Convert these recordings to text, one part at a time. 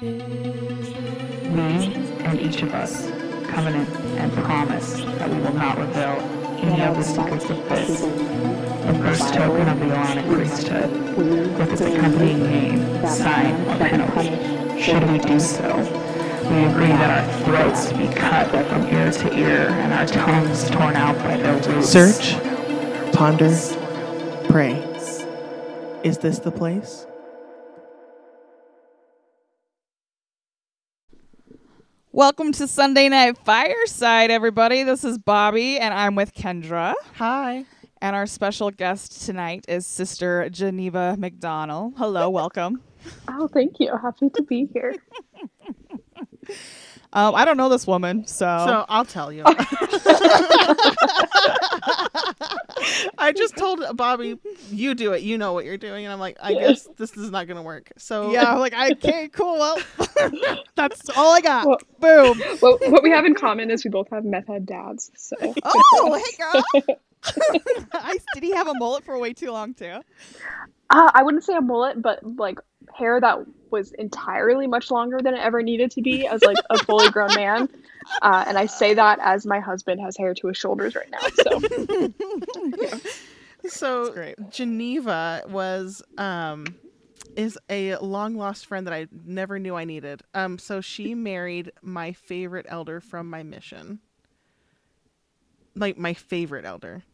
We and each of us covenant and promise that we will not reveal any of the secrets of this, the first token of the Aaronic priesthood, with its accompanying name, sign, or penalty. Should we do so, we agree that our throats be cut from ear to ear and our tongues torn out by their roots. Search, ponder, pray. Is this the place? Welcome to Sunday Night Fireside, everybody. This is Bobby, and I'm with Kendra. Hi. And our special guest tonight is Sister Geneva McDonald. Hello, welcome. Oh, thank you. Happy to be here. Um, I don't know this woman, so, So I'll tell you. I just told Bobby, you do it. You know what you're doing. And I'm like, I guess this is not going to work. So yeah, like I'm like okay, cool. Well, that's all I got. Well- Boom. well, what we have in common is we both have meth head dads. So Oh, hey girl. I, did he have a mullet for way too long too? uh, I wouldn't say a mullet, but like hair that was entirely much longer than it ever needed to be as like a fully grown man. Uh, and I say that as my husband has hair to his shoulders right now. So So Geneva was um is a long lost friend that I never knew I needed. Um so she married my favorite elder from my mission. Like my favorite elder.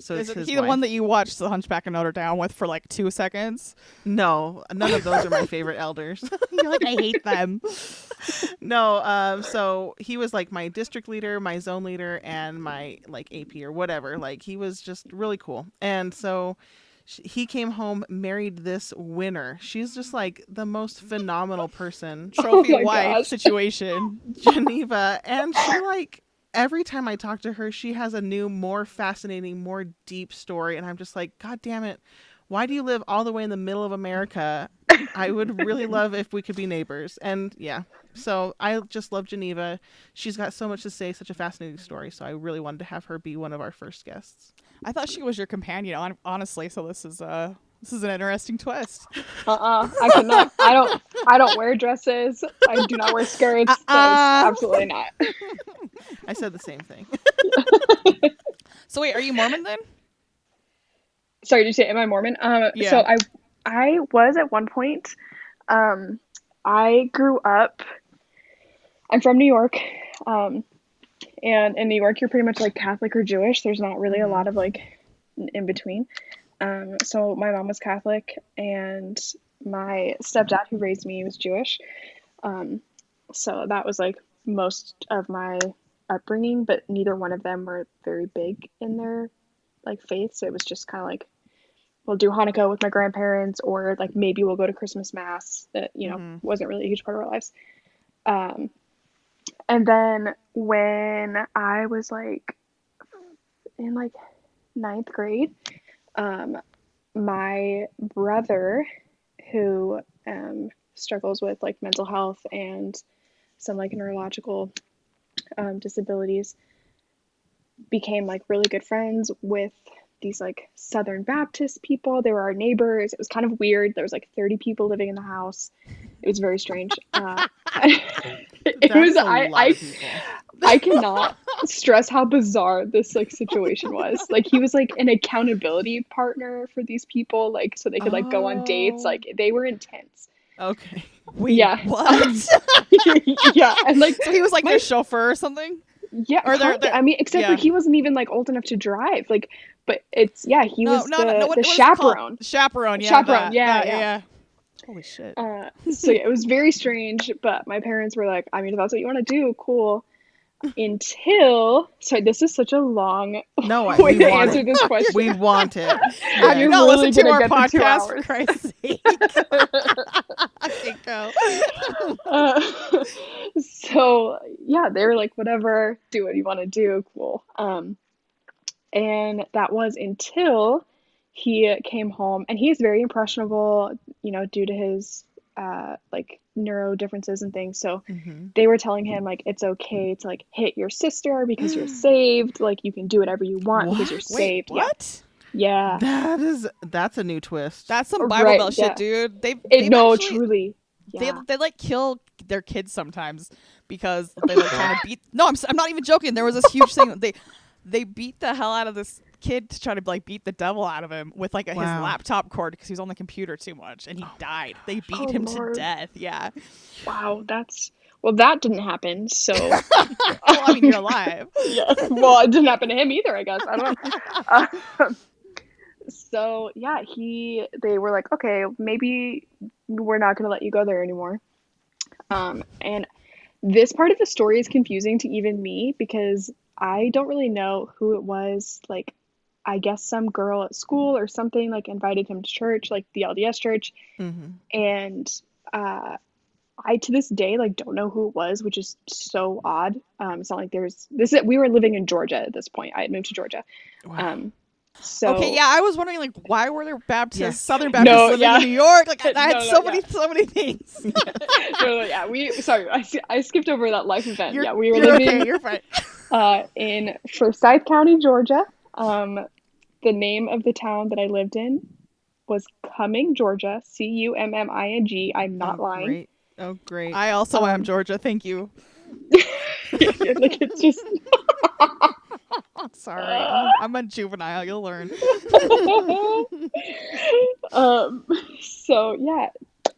So Is it's it his he the one that you watched The Hunchback of Notre Dame with for like two seconds? No, none of those are my favorite elders. You're like, I hate them. no, um, so he was like my district leader, my zone leader, and my like AP or whatever. Like he was just really cool. And so he came home, married this winner. She's just like the most phenomenal person, Trophy my wife gosh. situation. Geneva. And she like every time I talk to her, she has a new, more fascinating, more deep story. And I'm just like, God damn it. Why do you live all the way in the middle of America? I would really love if we could be neighbors. And yeah, so I just love Geneva. She's got so much to say, such a fascinating story. So I really wanted to have her be one of our first guests. I thought she was your companion, honestly. So this is uh this is an interesting twist. uh-uh, I cannot. I don't. I don't wear dresses. I do not wear skirts. Uh-uh. absolutely not. I said the same thing. So wait, are you Mormon then? Sorry, did you say am I Mormon? Um, Yeah. so I I was at one point. Um, I grew up. I'm from New York, um, and in New York, you're pretty much like Catholic or Jewish. There's not really a lot of like in- in between. Um, so my mom was Catholic, and my stepdad, who raised me, was Jewish. Um, so that was like most of my upbringing, but neither one of them were very big in their like faith. So it was just kind of like, we'll do Hanukkah with my grandparents, or like maybe we'll go to Christmas mass. That you know Mhm. wasn't really a huge part of our lives. Um, and then when I was like in like ninth grade, um, my brother, who um, struggles with like mental health and some like neurological um, disabilities, became like really good friends with these like Southern Baptist people. They were our neighbors. It was kind of weird. There was like 30 people living in the house. It was very strange. Uh, it was That's a I lot I. I cannot stress how bizarre this like situation was. Like he was like an accountability partner for these people, like so they could like go on dates. Oh. Like they were intense. Okay. Wait, Yeah. What? yeah, and like so he was like My- their chauffeur or something? Yeah, Or they're- they're- I mean, except yeah. for he wasn't even like old enough to drive. Like, but it's yeah, he no, was no, the, no. What, the what is it called? chaperone. Chaperone, yeah. Chaperone, that, yeah, that, yeah. Holy shit. Uh, so yeah, it was very strange, but my parents were like, I mean, if that's what you want to do, cool. Until sorry, this is such a long No, I, way to answer it. this question. We want it. Yes. you're no, really listen to our podcast for. Christ's sake. Uh, so yeah, they were like, whatever, do what you want to do, cool. Um, and that was until he came home, and he's very impressionable, you know, due to his uh like neuro differences and things. So Mhm. they were telling him like it's okay to like hit your sister because you're saved, like you can do whatever you want because you're Wait, saved. What? Yeah. That is that's a new twist. That's some Bible Right, Belt yeah. shit, dude. They've, they've no, actually, truly. They Yeah. they like kill their kids sometimes because they like trying to beat. No, I'm s- I'm not even joking. There was this huge thing. They they beat the hell out of this kid to try to like beat the devil out of him with like a, his laptop cord because he was on the computer too much and he died. They beat Oh, him Lord. to death. Yeah. Wow, that's well, that didn't happen. So well, I mean, you're alive. yeah. Well, it didn't happen to him either. I guess I don't know. Um, so yeah, he they were like, okay, maybe we're not gonna let you go there anymore. Um, and this part of the story is confusing to even me because I don't really know who it was. Like, I guess some girl at school or something like invited him to church, like the LDS church, hmm and uh, I to this day like don't know who it was, which is so odd. Um, it's not like there's this. We were living in Georgia at this point. I had moved to Georgia. Wow. Um, so okay, yeah, I was wondering like why were there Baptists, Yeah. Southern Baptists No, living yeah. in New York? Like I, I had No, no, so yeah. many so many things. no, yeah, we sorry, I, I skipped over that life event. You're, yeah, we were living okay. You're fine. uh, in Forsyth County, Georgia. Um, the name of the town that I lived in was Cumming, Georgia. C U M M I N G. I'm not oh, lying. Great. Oh, great. I also am Um, Georgia. Thank you. like it's just Sorry, I'm, I'm a juvenile. You'll learn. um, so yeah,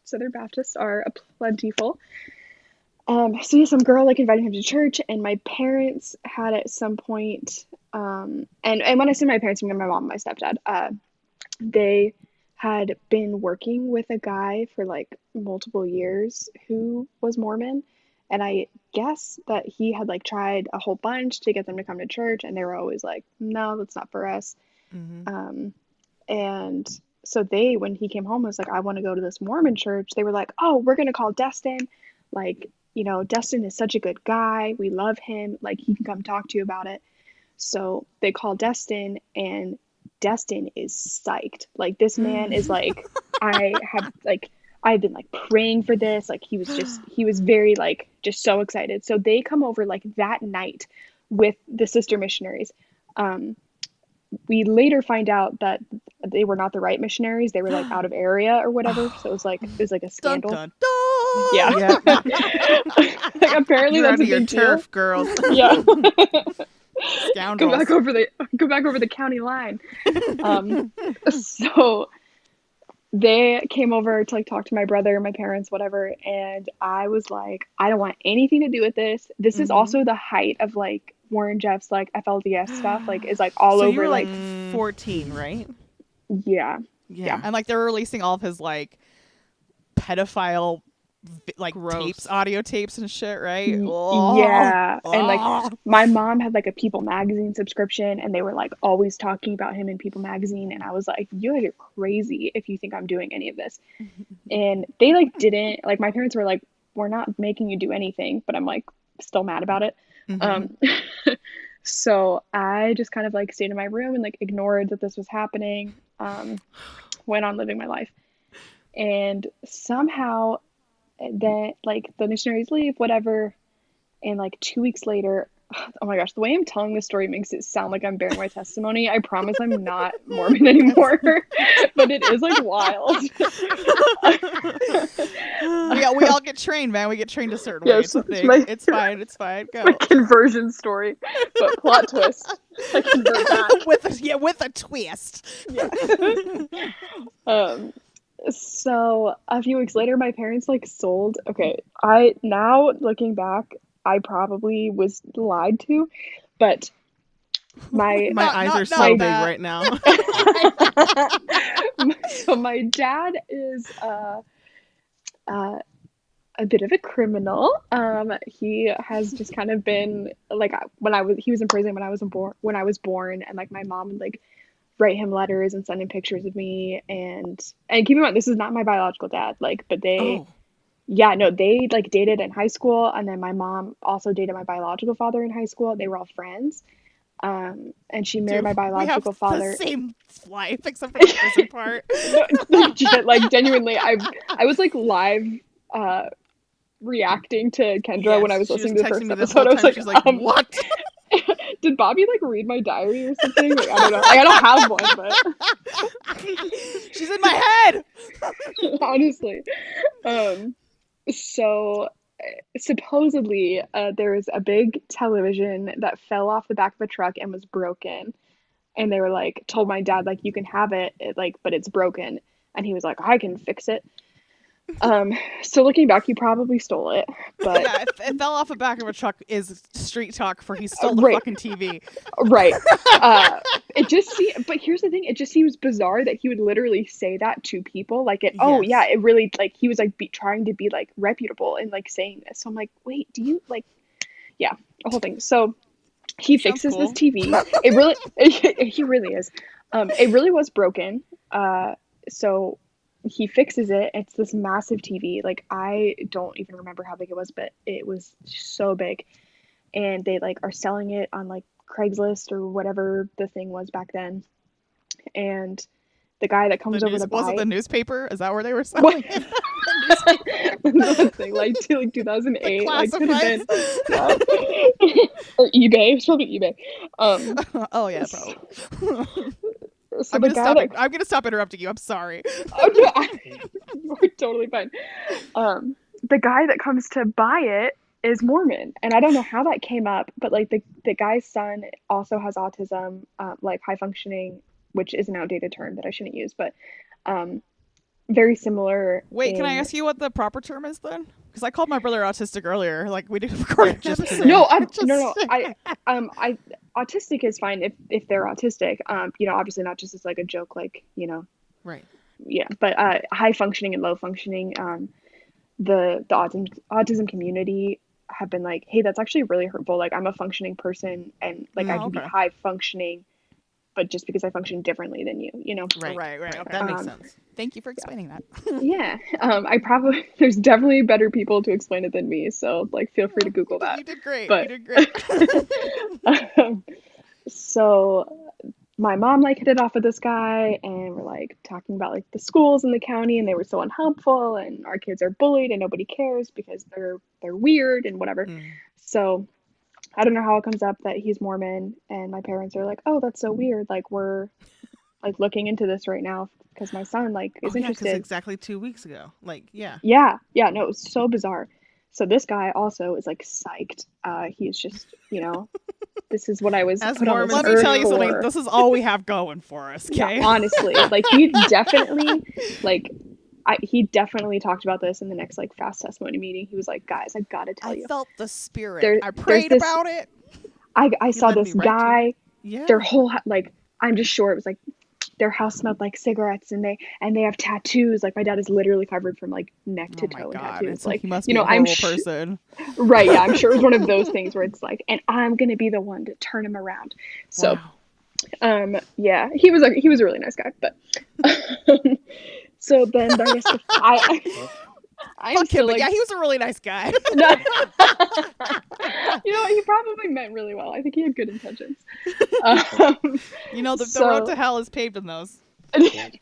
Southern Baptists are plentiful. Um, so yeah, some girl like invited him to church, and my parents had at some point, um, and and when I say my parents, I mean my mom, and my stepdad. Uh, they had been working with a guy for like multiple years who was Mormon, and I guess that he had like tried a whole bunch to get them to come to church, and they were always like, "No, that's not for us." hmm Um, and so they, when he came home, was like, I want to go to this Mormon church. They were like, Oh, we're gonna call Destin. Like, you know, Destin is such a good guy. We love him. Like, he can come talk to you about it. So they call Destin, and Destin is psyched. Like, this man is like, I have like, I've been like praying for this. Like, he was just, he was very like, just so excited. So they come over like that night with the sister missionaries. Um, we later find out that they were not the right missionaries. They were like out of area or whatever. So it was like it was like a scandal. dun, dun. Yeah. like apparently You're that's out a of your big turf, girls. deal. Yeah. go back over the go back over the county line. Um, so they came over to like talk to my brother, my parents, whatever, and I was like, I don't want anything to do with this. This is Mhm. also the height of like Warren Jeffs' like FLDS stuff, like is like all so over like Mm. 14, right? yeah. Yeah. and like they're releasing all of his like pedophile like Gross. tapes, audio tapes and shit, right? Y- Oh. Yeah, and like my mom had like a People magazine subscription, and they were like always talking about him in People magazine, and I was like, "You guys are crazy if you think I'm doing any of this." and they like didn't like my parents were like, "We're not making you do anything," but I'm like still mad about it. Mhm. Um, so I just kind of like stayed in my room and like ignored that this was happening. Um, went on living my life, and somehow, then like the missionaries leave, whatever, and like two weeks later. Oh my gosh, the way I'm telling this story makes it sound like I'm bearing my testimony. I promise I'm not Mormon anymore, but it is like wild. we, all, we all get trained, man. We get trained a certain way. Yes, It's a it's thing. my- It's fine. It's fine. Go. my conversion story, but plot twist. I convert that. with a, yeah, with a twist. Yeah. um so a few weeks later my parents like sold okay i now looking back i probably was lied to but my My Not- eyes not- are not so big that. right now. so my dad is uh uh a bit of a criminal. Um, he has just kind of been like when I was he was in prison when I was born when I was born, and like my mom would like write him letters and send him pictures of me, and and keep in mind this is not my biological dad, like, but they oh, yeah no they like dated in high school, and then my mom also dated my biological father in high school. They were all friends, um, and she married Dude, my biological father. The same life, except for the prison part. legit, like genuinely i i was like live uh reacting to kendra when i was Yes, listening to the first this episode i was like, She's like, um, what? did bobby like read my diary or something? Like i don't know. Like, i don't have one but She's in my head. honestly. Um so uh, supposedly uh, there was a big television that fell off the back of a truck and was broken. And they were like told my dad like you can have it, it like but it's broken. And he was like i can fix it um so looking back he probably stole it but yeah, it, it fell off the back of a truck is street talk for he stole the Right. fucking TV. right. Uh it just see but here's the thing it just seems bizarre that he would literally say that to people like it oh yeah it really like he was like be, trying to be like reputable and like saying this. So i'm like wait do you like yeah a whole thing. So he Sounds fixes cool. this tv it really he really is. Um it really was broken. Uh so he fixes it it's this massive tv like i don't even remember how big it was but it was so big and they like are selling it on like Craigslist or whatever the thing was back then. And the guy that The comes over news, to was it the newspaper? Is that where they were selling it? That thing, like to like 2008 like could have been yeah. or eBay, it's probably eBay. Um, oh yeah, probably. So I'm gonna stop. I'm gonna stop interrupting you. I'm sorry. oh, no, I- you're totally fine. Um, the guy that comes to buy it is Mormon, and I don't know how that came up, but like the the guy's son also has autism, uh, like high functioning, which is an outdated term that I shouldn't use, but um, very similar. Wait, can I ask you what the proper term is then? Because I called my brother autistic earlier. Like we did record an just episode. No, I Just no no saying. I um I autistic is fine if if they're autistic. Um, you know, obviously not just as like a joke, like you know, Right. yeah, but uh, high functioning and low functioning, um, the the autism autism community have been like, hey, that's actually really hurtful. Like, I'm a functioning person, and like I Oh, can be high functioning, but just because I function differently than you, you know. Right. Right, right, okay. That makes Um, sense. Thank you for explaining that. yeah, um, I probably there's definitely better people to explain it than me, so like feel free to Google that. You did great. but- you did great. um, so my mom like hit it off with this guy and we're like talking about like the schools in the county and they were so unhelpful and our kids are bullied and nobody cares because they're they're weird and whatever Mm. so i don't know how it comes up that he's mormon and my parents are like oh that's so weird like we're like looking into this right now because my son like is Oh, yeah, interested exactly two weeks ago. Like, yeah. yeah, yeah, no, it was so bizarre. So this guy also is like psyched. Uh, he's just, you know, this is what I was As put on this Mormons Let me tell you something. for. This is all we have going for us. Yeah, honestly, like he definitely, like, I he definitely talked about this in the next like fast testimony meeting. He was like, guys, I gotta tell I you, I felt the spirit. There- I prayed this- about it. I I saw this right guy. Yeah. Their whole like, I'm just sure it was like their house smelled like cigarettes and they and they have tattoos. Like my dad is literally covered from like neck to Oh toe in tattoos. It's like Like he must you be know, a I'm sh- person. right, yeah, I'm sure it was one of those things where it's like, and I'm gonna be the one to turn him around. So. Wow. Um, yeah, he was a he was a really nice guy, but so then I guess the, I I'm Fuck him, still like, yeah, he was a really nice guy. no. you know, he probably meant really well. I think he had good intentions. Um, you know, the, the road to hell is paved in those.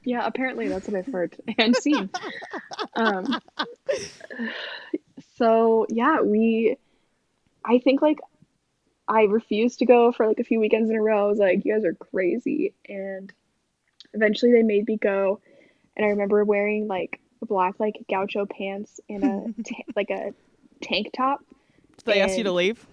yeah, apparently that's what I've heard and seen. Um, so yeah, we, I think like I refused to go for like a few weekends in a row. I was like, you guys are crazy, and eventually they made me go. And I remember wearing like black like gaucho pants and a ta- like a tank top. Did they ask you to leave?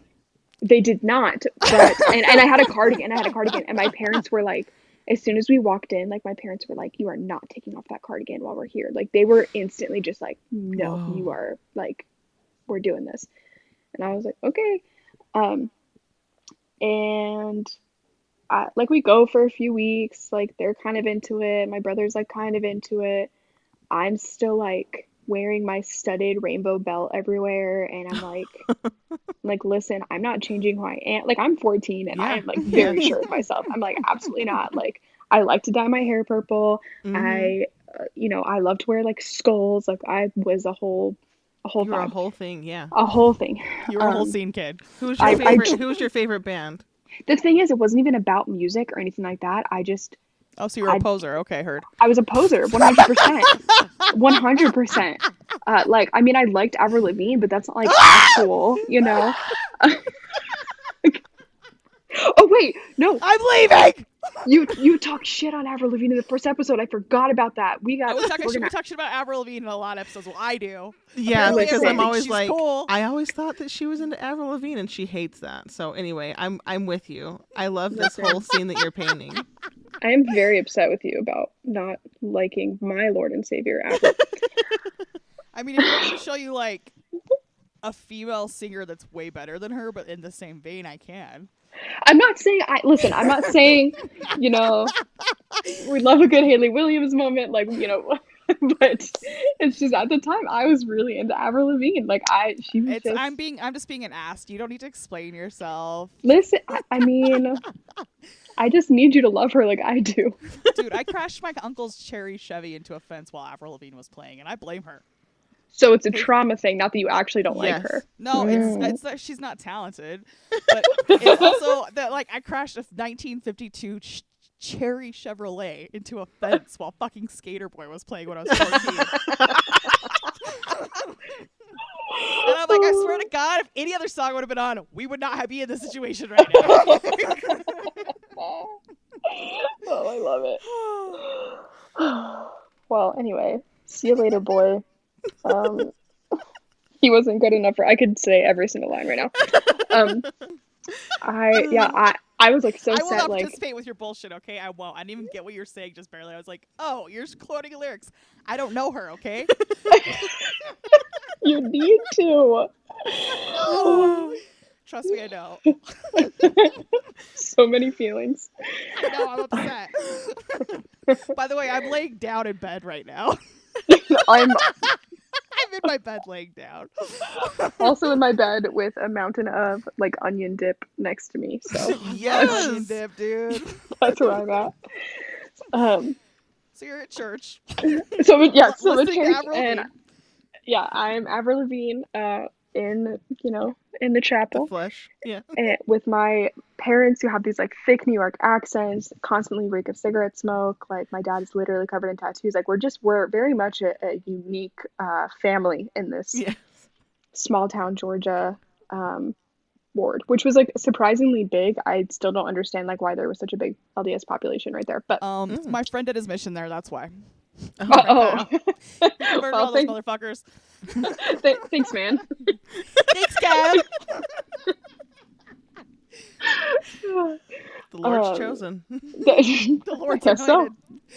They did not, but and, and I had a cardigan. I had a cardigan, and my parents were like, as soon as we walked in, like my parents were like, "You are not taking off that cardigan while we're here." Like they were instantly just like, "No, Whoa. you are like, we're doing this," and I was like, "Okay," um, and I, like we go for a few weeks. Like they're kind of into it. My brother's like kind of into it. I'm still like wearing my studded rainbow belt everywhere, and I'm like like listen i'm not changing who i am like i'm 14 and i'm like very sure of myself i'm like absolutely not like i like to dye my hair purple Mhm. i uh, you know i love to wear like skulls like i was a whole a whole a whole thing, yeah. a whole thing You were a whole um, scene kid. Who's your I- I favorite? tr- who's your favorite band? The thing is it wasn't even about music or anything like that i just Oh, so you were a I- poser. Okay, heard. i was a poser 100% 100% uh, like i mean i liked avril lavigne but that's not like actual you know oh wait no I'm leaving. You you talk shit on Avril Lavigne in the first episode. I forgot about that. We got. I was talking, we're we gonna- talk shit about Avril Lavigne in a lot of episodes. Well, I do. Yeah, Apparently because everyone I'm always like, cool. I always thought that she was into Avril Lavigne, and she hates that. So anyway, I'm I'm with you. I love this whole scene that you're painting. I am very upset with you about not liking my Lord and Savior Avril. I mean, if you want to show you like a female singer that's way better than her, but in the same vein, I can. I'm not saying I listen. I'm not saying you know we love a good Hayley Williams moment, like you know. But it's just at the time I was really into Avril Lavigne. Like I, she was It's just. I'm being I'm just being an ass. You don't need to explain yourself, Listen, I, I mean, I just need you to love her like I do. dude. I crashed my uncle's cherry Chevy into a fence while Avril Lavigne was playing, and I blame her. So it's a trauma thing, not that you actually don't Yes. like her. No, Mm. it's it's that she's not talented, but it's also that like I crashed a 1952 ch- cherry Chevrolet into a fence while fucking Skater Boy was playing when I was 14. And I'm like, I swear to God, if any other song would have been on, we would not have be in this situation right now. oh, I love it. well, anyway, see you later, boy. Um, he wasn't good enough for. I could say every single line right now. Um, I yeah, I I was like so I will sad. not Like participate with your bullshit, okay? I won't. I didn't even get what you're saying just barely. I was like, oh, you're just quoting lyrics. I don't know her, okay? you need to. Trust me, I know. so many feelings. I know, I'm upset. By the way, I'm laying down in bed right now. I'm I'm in my bed laying down. also in my bed with a mountain of like onion dip next to me, so Onion dip, dude. that's where I'm at. Um, So you're at church. so yeah, so the church and yeah, I'm Avril Lavigne, uh, in you know in the The chapel. flesh. Yeah. and with my parents who have these like thick New York accents, constantly reek of cigarette smoke. Like my dad is literally covered in tattoos. Like we're just we're very much a, a unique uh, family in this Yeah. small town Georgia um, ward, which was like surprisingly big. I still don't understand like why there was such a big LDS population right there. But Um, Mm. my friend did his mission there. That's why. oh, oh. Murder Well, all those motherfuckers. th- thanks, man. Thanks, Kev. The Lord's Um, chosen. The Lord's guess so.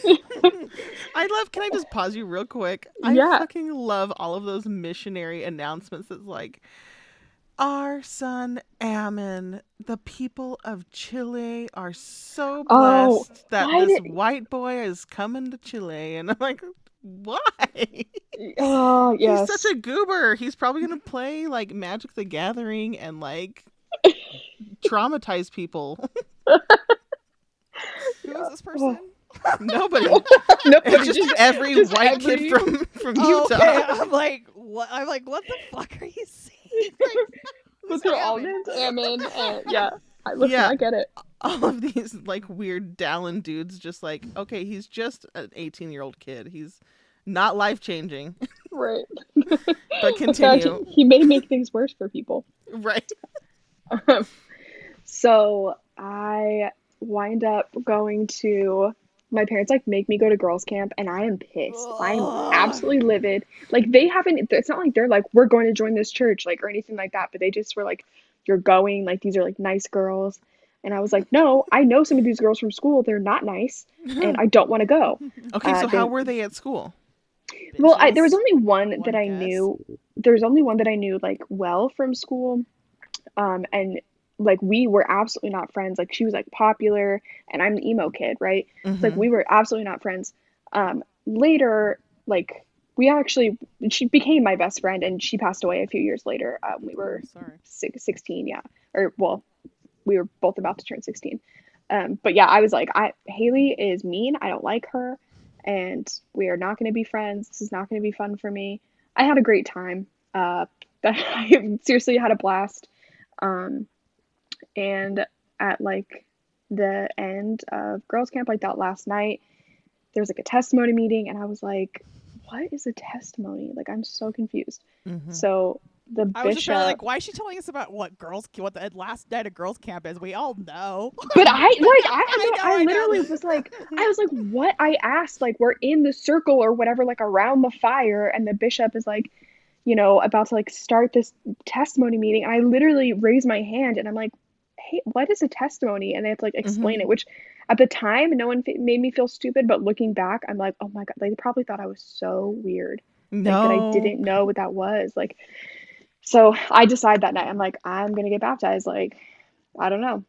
I love. Can I just pause you real quick? I Yeah. fucking love all of those missionary announcements. That's like, our son Ammon, the people of Chile are so Oh, blessed that this did- white boy is coming to Chile, and I'm like, why? oh yes. He's such a goober. He's probably gonna play like Magic the Gathering and like traumatize people. Who is this person? Nobody. no, It's just, every just white every- kid from from Oh, Utah. okay. I'm like, what? I'm like, what the fuck are you saying? Like, But who's they're Ammon? almonds, Ammon, and yeah. I, listen, Yeah. I get it. all of these like weird Dallin dudes just like, okay, he's just an 18 year old kid. He's not life changing. Right. But In fact, continue. he may make things worse for people. right. Um, so I wind up going to my parents like make me go to girls camp and I am pissed. I'm absolutely livid. Like they haven't it's not like they're like we're going to join this church like or anything like that, but they just were like you're going like these are like nice girls. And I was like, "No, I know some of these girls from school. They're not nice and I don't want to go." Okay, Uh, so how were they at school? Well, I, there was only one, One that I guess. knew. There was only one that I knew like well from school, um, and like we were absolutely not friends. Like she was like popular, and I'm the emo kid, right? Like Mhm. we were absolutely not friends. Um, later, like we actually, she became my best friend, and she passed away a few years later. Um, we were Oh, sorry. six, 16, yeah, or well, we were both about to turn 16. Um, but yeah, I was like, I Haley is mean. I don't like her, and we are not going to be friends. This is not going to be fun for me. I had a great time. Uh, that I seriously had a blast. Um, and at like the end of girls camp, like that last night, there was like a testimony meeting, and I was like, what is a testimony? Like I'm so confused. Mhm. So the I was just bishop. trying to like, why is she telling us about what girls, what the last night of girls camp is? We all know. but I like I I had no, know, I, I literally was like I was like what I asked like we're in the circle or whatever like around the fire and the bishop is like you know about to like start this testimony meeting and I literally raised my hand and I'm like hey what is a testimony and they have to like explain Mhm. it which at the time no one f- made me feel stupid but looking back I'm like oh my god they probably thought I was so weird like that I didn't know what that was. Like, so I decide that night, I'm like, I'm gonna get baptized. Like, I don't know.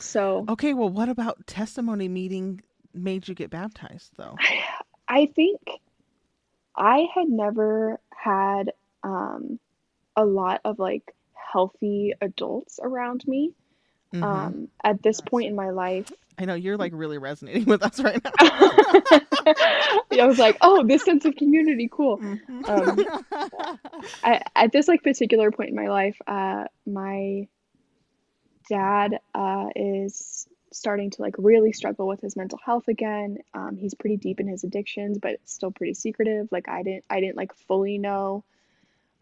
So Okay, well, what about testimony meeting made you get baptized though? I think I had never had um, a lot of like healthy adults around me. Mhm. Um, at this point in my life, I know you're like really resonating with us right now. I was like, oh, this sense of community, cool. Mhm. Um, I, at this like particular point in my life, uh, my dad uh, is starting to like really struggle with his mental health again. Um, he's pretty deep in his addictions, but it's still pretty secretive. Like I didn't, I didn't like fully know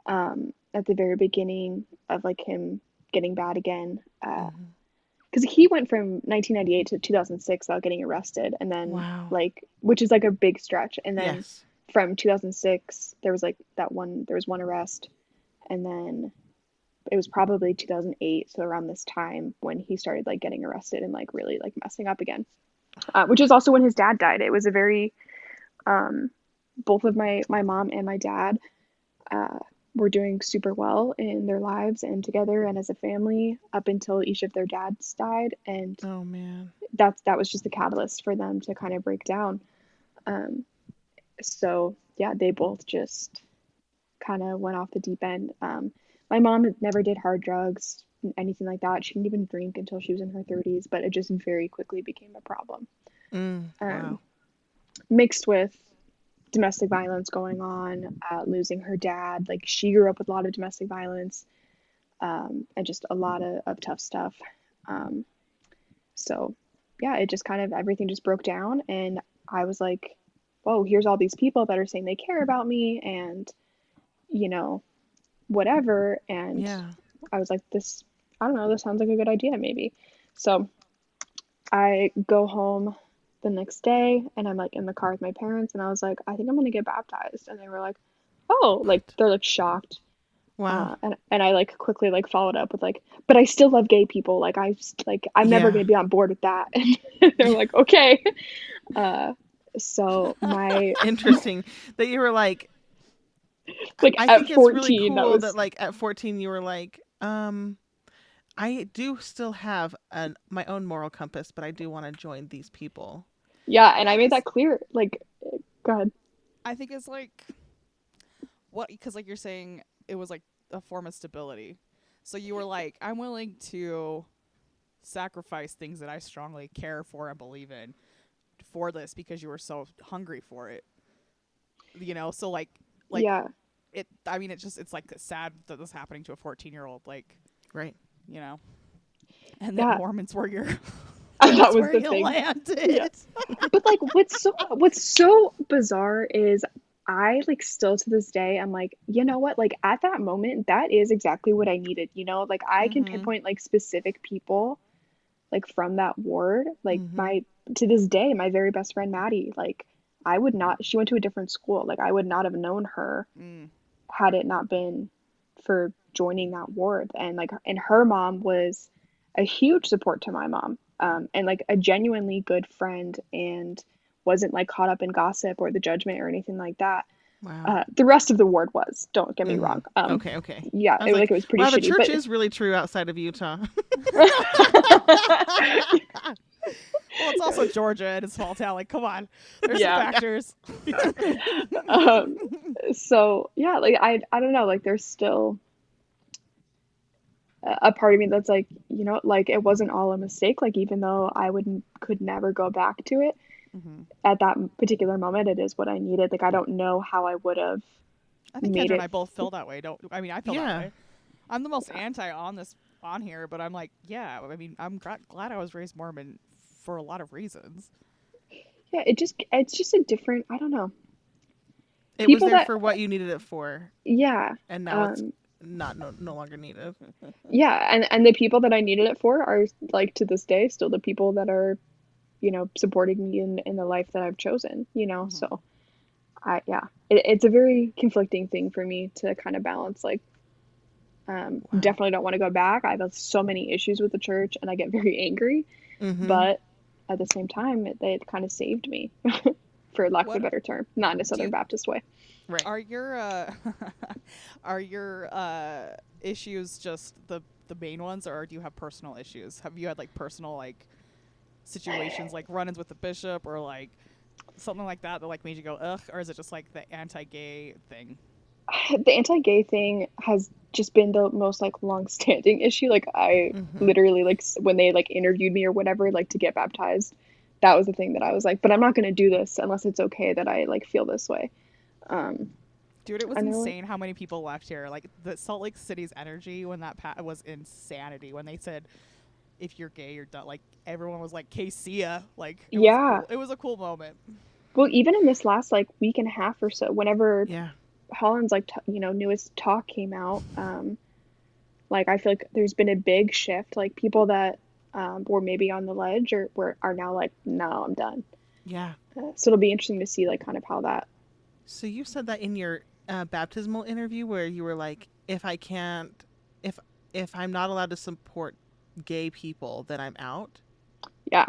um, at the very beginning of like him getting bad again. Uh, Mhm. Because he went from 1998 to 2006 without getting arrested, and then Wow. like, which is like a big stretch, and then yes. from 2006 there was like that one there was one arrest and then it was probably 2008 so around this time when he started like getting arrested and like really like messing up again uh, which is also when his dad died it was a very um both of my my mom and my dad uh were doing super well in their lives and together and as a family up until each of their dads died and Oh man. that's that was just the catalyst for them to kind of break down. Um, so yeah, they both just kind of went off the deep end. Um, my mom never did hard drugs, anything like that. She didn't even drink until she was in her 30s, but it just very quickly became a problem. Mm, Um, wow. Mixed with domestic violence going on, uh, losing her dad. Like she grew up with a lot of domestic violence, um, and just a lot of, of tough stuff. Um, so yeah, it just kind of everything just broke down, and I was like, whoa, here's all these people that are saying they care about me, and you know, whatever. And Yeah. I was like, this, I don't know, this sounds like a good idea, maybe. So I go home the next day and I'm like in the car with my parents and I was like, I think I'm gonna get baptized. And they were like, oh, like they're like shocked. Wow. Uh, and, and I like quickly like followed up with like, but I still love gay people. Like I just like I'm never Yeah. gonna be on board with that. And they're like, okay. Uh, so my Interesting that you were like. like I at think it's 14, really that cool was that like at 14 you were like, um, I do still have an my own moral compass, but I do want to join these people. yeah, and I made that clear. Like, go ahead. I think it's like what because like you're saying it was like a form of stability. So you were like, I'm willing to sacrifice things that I strongly care for and believe in for this because you were so hungry for it. You know, so like like yeah, it I mean it's just it's like sad that this is happening to a 14 year old like Right. You know. And then Yeah. Mormons were your that was where the you thing. landed. Yeah. but like what's so what's so bizarre is I like still to this day I'm like, you know what? Like at that moment, that is exactly what I needed. You know, like I can Mhm. pinpoint like specific people like from that ward. Like Mhm. my to this day, my very best friend Maddie, like I would not she went to a different school. Like I would not have known her Mm. had it not been for joining that ward and like and her mom was a huge support to my mom um, and like a genuinely good friend and wasn't like caught up in gossip or the judgment or anything like that Wow. uh, the rest of the ward was don't get me Mhm. wrong um, okay. Okay. yeah I it, was like, it was pretty Wow, the shitty church but is really true outside of Utah. Well, it's also Georgia and a small town. Like, come on, there's Yeah. some factors. um, so yeah like I, I don't know like there's still a a part of me that's like you know like it wasn't all a mistake like even though I wouldn't could never go back to it hmm at that particular moment it is what I needed like I don't know how I would have I think Made Kendra and I both feel that way. Don't I mean I feel Yeah. that way. I'm the most anti on this on here, but I'm like, yeah. I mean, I'm gra- glad I was raised Mormon for a lot of reasons. yeah it just it's just a different I don't know It People was there that- for what you needed it for, yeah and now it's um not no, no longer needed. yeah and and the people that i needed it for are like to this day still the people that are you know supporting me in in the life that i've chosen you know Mhm. so i yeah it, it's a very conflicting thing for me to kind of balance like um Wow. definitely don't want to go back i have so many issues with the church and i get very angry Mhm. but at the same time it, it kind of saved me for lack of a better term not in a southern you- baptist way right. Are your uh, are your uh, issues just the the main ones, or do you have personal issues? Have you had like personal like situations, like run-ins with the bishop, or like something like that that like made you go ugh, or is it just like the anti-gay thing? the anti-gay thing has just been the most like long-standing issue like i Mhm. literally like when they like interviewed me or whatever like to get baptized that was the thing that i was like but i'm not going to do this unless it's okay that i like feel this way um Dude, it was I know it- insane how many people left here. Like the Salt Lake City's energy when that pa- was insanity. When they said, "If you're gay, you're done." Like everyone was like, "Okay, see. Like it Yeah. was cool. it was a cool moment. well even in this last like week and a half or so whenever Yeah. Holland's like t- you know newest talk came out um like i feel like there's been a big shift like people that um, were maybe on the ledge or were are now like no i'm done Yeah. uh, so it'll be interesting to see like kind of how that So you said that in your uh, baptismal interview where you were like, if I can't, if if I'm not allowed to support gay people, then I'm out. yeah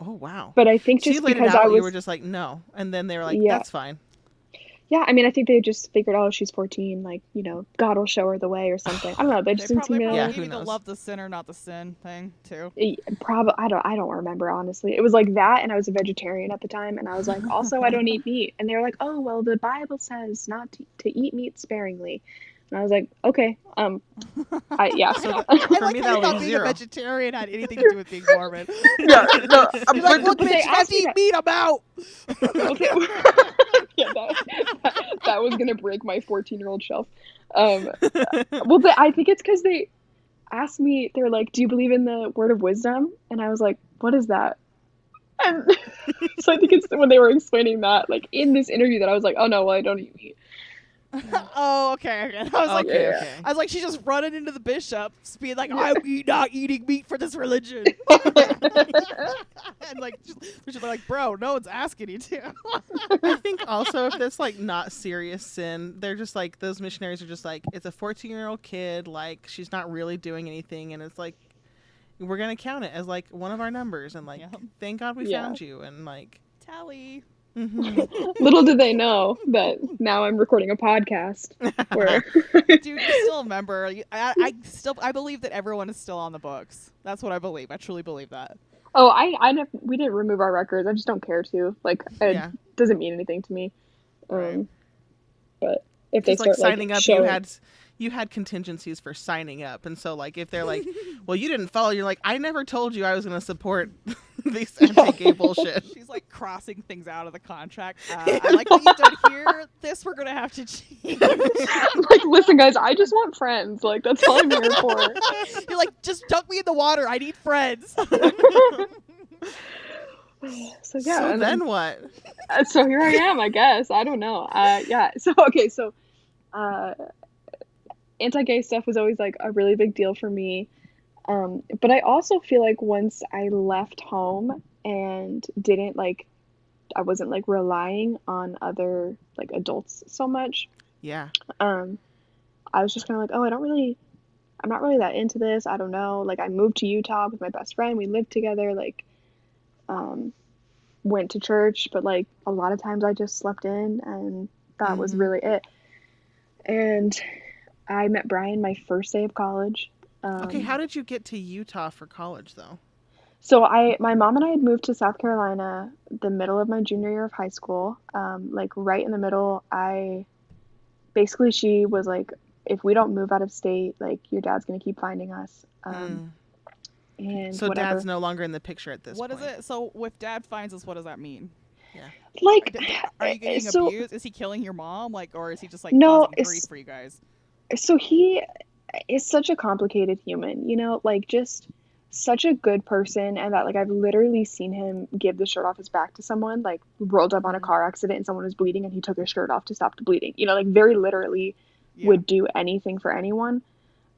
Oh wow. but i think just you laid it because i was You were just like no, and then they were like, Yeah. that's fine. Yeah, I mean, I think they just figured, oh, she's 14, like, you know, God will show her the way or something. I don't know. They They just didn't seem probably, to. probably Yeah, gave who you the love the sinner, not the sin thing too. Probably, I don't, I don't remember honestly. It was like that, and I was a vegetarian at the time, and I was like, also, I don't eat meat, and they were like, oh, well, the Bible says not to, to eat meat sparingly, and I was like, okay, um, I yeah, So I for like me how that you thought was being zero. a vegetarian had anything to do with being Mormon. yeah, no, You're like, look, but bitch, they you have asked to me eat that- meat. I'm out. okay. yeah, that, that, that was gonna break my 14 year old shelf. Um, well, they, I think it's because they asked me. They're like, "Do you believe in the word of wisdom?" And I was like, "What is that?" And so I think it's when they were explaining that, like in this interview, that I was like, "Oh no, well, I don't eat meat." oh, okay. okay. I was like, okay, yeah. okay. I was like, she's just running into the bishop, being like, I'm eat- not eating meat for this religion. and like, just, she's like, bro, no one's asking you to. I think also if it's like not serious sin, they're just like those missionaries are just like it's a 14 year old kid, like she's not really doing anything, and it's like we're gonna count it as like one of our numbers, and like Yep. thank God we Yeah. found you, and like Tally. Mhm. Little did they know that now I'm recording a podcast where Dude, you still remember. I, I still, I believe that everyone is still on the books. That's what I believe. I truly believe that. Oh, I, I we didn't remove our records. I just don't care to. Like, it Yeah. doesn't mean anything to me. Um, Right. But if they It's like start signing like, up, showing, you had you had contingencies for signing up, and so like if they're like, well, you didn't follow, you're like, I never told you I was gonna support this anti-gay bullshit. She's like crossing things out of the contract. Uh, I like what you've done here. This we're gonna have to change. like, listen, guys, I just want friends. Like, that's all I'm here for. You're like, just dunk me in the water. I need friends. So yeah, so and then what? Uh, so here I am, I guess. I don't know. Uh, yeah. So okay. So, uh, anti-gay stuff was always like a really big deal for me. Um, but I also feel like once I left home and didn't like, I wasn't like relying on other like adults so much. Yeah. Um, I was just kind of like, oh, I don't really, I'm not really that into this. I don't know. Like, I moved to Utah with my best friend. We lived together. Like, um, went to church, but like a lot of times I just slept in, and that was Mhm. really it. And I met Brian my first day of college. Um, Okay, how did you get to Utah for college though? so I, my mom and I had moved to South Carolina the middle of my junior year of high school. Um, like right in the middle, I basically she was like, if we don't move out of state, like your dad's gonna keep finding us. Um, and Mm. so whatever. dad's no longer in the picture at this point. What is it? So, if dad finds us, what does that mean? Yeah. like, Are you getting so abused? Is he killing your mom? Like, or is he just like No, causing it's- grief for you guys? so he is such a complicated human, you know, like just such a good person and that like I've literally seen him give the shirt off his back to someone, like rolled up on a Mhm. car accident and someone was bleeding and he took his shirt off to stop the bleeding. You know, like very literally Yeah. would do anything for anyone.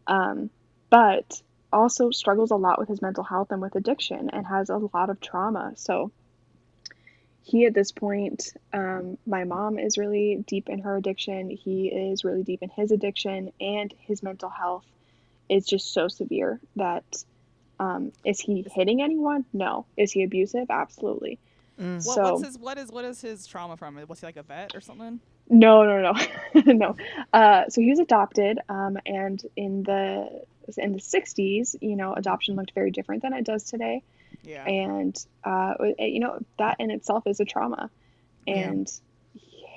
Um, but also struggles a lot with his mental health and with addiction and has a lot of trauma. So he at this point, um, my mom is really deep in her addiction. He is really deep in his addiction, and his mental health is just so severe that um, is he hitting anyone? No. Is he abusive? Absolutely. Mm. What, so what's his what is what is his trauma from? Was he like a vet or something? no, no, no, no. Uh, so he was adopted, um, and in the in the '60s, you know, adoption looked very different than it does today. Yeah. and uh, you know that in itself is a trauma Yeah. and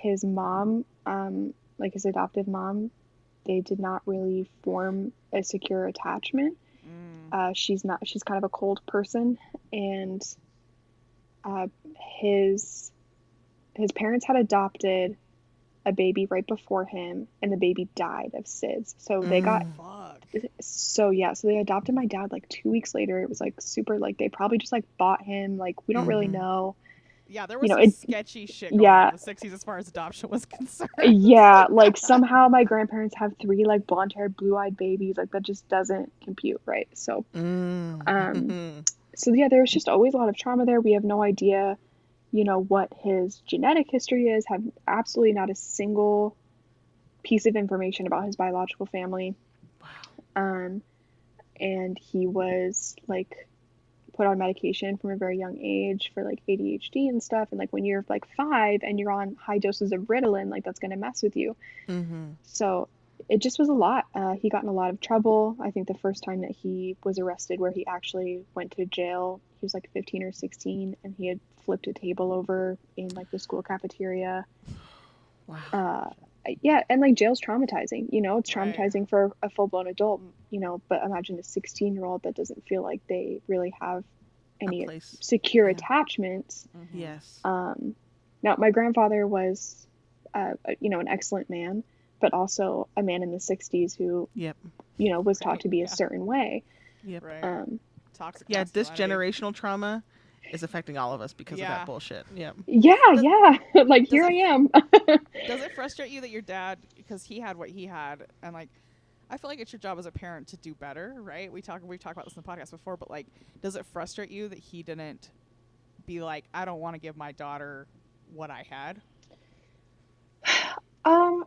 his mom um, like his adoptive mom they did not really form a secure attachment Mm. uh, she's not she's kind of a cold person and uh, his his parents had adopted a baby right before him and the baby died of SIDS so they got Mm. Fuck. So yeah, so they adopted my dad like two weeks later. It was like super like they probably just like bought him. Like we don't really Mhm. know. Yeah, there was you know, some it- sketchy shit going yeah. on in the '60s as far as adoption was concerned. Yeah, like somehow my grandparents have three like blonde haired, blue eyed babies. Like that just doesn't compute, right? So Mm. Um, so yeah, there's just always a lot of trauma there. We have no idea, you know, what his genetic history is. Have absolutely not a single piece of information about his biological family. Um, and he was like put on medication from a very young age for like ADHD and stuff. And like when you're like five and you're on high doses of Ritalin, like that's gonna mess with you. hmm So it just was a lot. Uh, he got in a lot of trouble. I think the first time that he was arrested, where he actually went to jail, he was like 15 or 16, and he had flipped a table over in like the school cafeteria. Wow. Uh, yeah, and like jail's traumatizing. You know, it's Right. traumatizing for a full blown adult. You know, but imagine a 16 year old that doesn't feel like they really have any secure yeah. attachments. Mhm. Yes. Um, now, my grandfather was, uh, you know, an excellent man, but also a man in the 60s who, Yep. you know, was taught Right, to be yeah. a certain way. Yep. Right. Um, Toxic. Yeah, this generational trauma is affecting all of us because of that bullshit. Yeah. yeah, Does- yeah. like, here it- I am. Does it frustrate you that your dad, because he had what he had, and like, I feel like it's your job as a parent to do better, right? We talk, we've talked about this in the podcast before, but like, does it frustrate you that he didn't be like, I don't want to give my daughter what I had? um,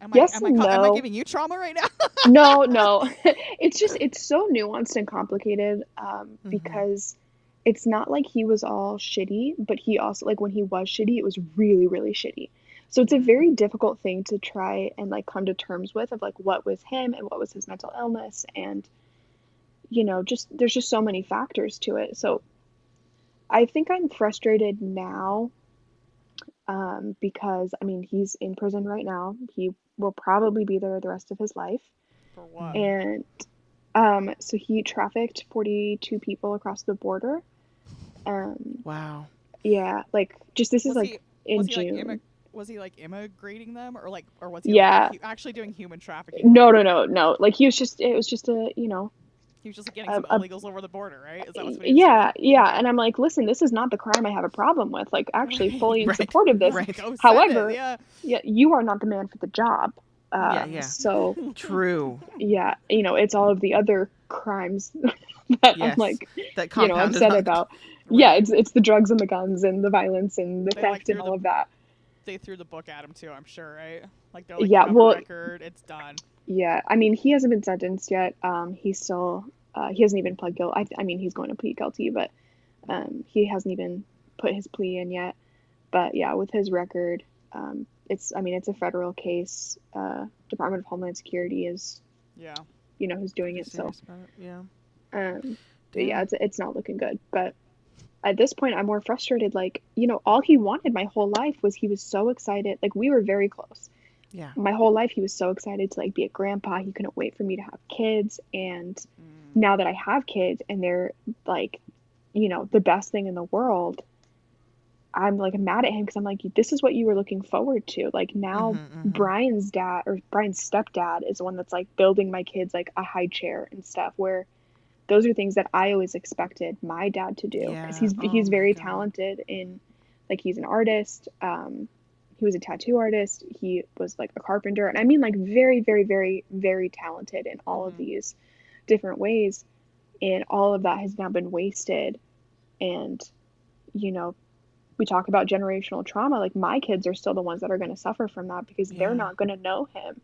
Am Yes I, am, I, ca- am I giving you trauma right now? no, no. it's just, it's so nuanced and complicated um, Mhm. because it's not like he was all shitty, but he also, like, when he was shitty, it was really, really shitty. So it's a Mhm. very difficult thing to try and like come to terms with of like what was him and what was his mental illness and you know just there's just so many factors to it. So I think I'm frustrated now um, because I mean he's in prison right now. He will probably be there the rest of his life. For what? And um, so he trafficked 42 people across the border. Um, Wow. yeah, like just this is like he, in was he June. like immi- was he like immigrating them, or like, or was he Yeah. like, actually doing human trafficking? No, no, no, no. Like he was just it was just a, you know, He was just like, getting some a- illegals over the border, right? Is that what's what he was yeah, doing? yeah. And I'm like, listen, this is not the crime I have a problem with. Like actually fully in Right, support of this. right. Go it, However- yeah. Yeah, you are not the man for the job. Uh, Yeah, yeah. So True. yeah, you know, it's all of the other crimes that Yes. I'm like, That you know, upset on- about. Yeah, it's it's the drugs and the guns and the violence and the They, like, theft and all the- of that. they threw the book at him too. I'm sure, right? Like they're like, Yeah, you have a well- record, it's done. Yeah, I mean, he hasn't been sentenced yet. Um, he's still, uh, he hasn't even pled guilty. I, I mean, he's going to plead guilty, but um, he hasn't even put his plea in yet. But yeah, with his record, um, it's, I mean, it's a federal case. Uh, Department of Homeland Security is, Yeah. you know, who's doing it. So, it, Yeah. um, but yeah, it's, it's not looking good. But at this point, I'm more frustrated. Like, you know, all he wanted my whole life was he was so excited. Like, we were very close Yeah. my whole life he was so excited to like be a grandpa he couldn't wait for me to have kids and Mm. now that i have kids and they're like you know the best thing in the world i'm like mad at him because i'm like this is what you were looking forward to like now Mhm, mhm. brian's dad or brian's stepdad is the one that's like building my kids like a high chair and stuff where those are things that i always expected my dad to do because Yeah. he's Oh he's very God. talented in like he's an artist um he was a tattoo artist. He was like a carpenter, and I mean like very, very, very, very talented in all of Mhm. these different ways. And all of that has now been wasted. And you know, we talk about generational trauma. Like my kids are still the ones that are going to suffer from that because Yeah. they're not going to know him.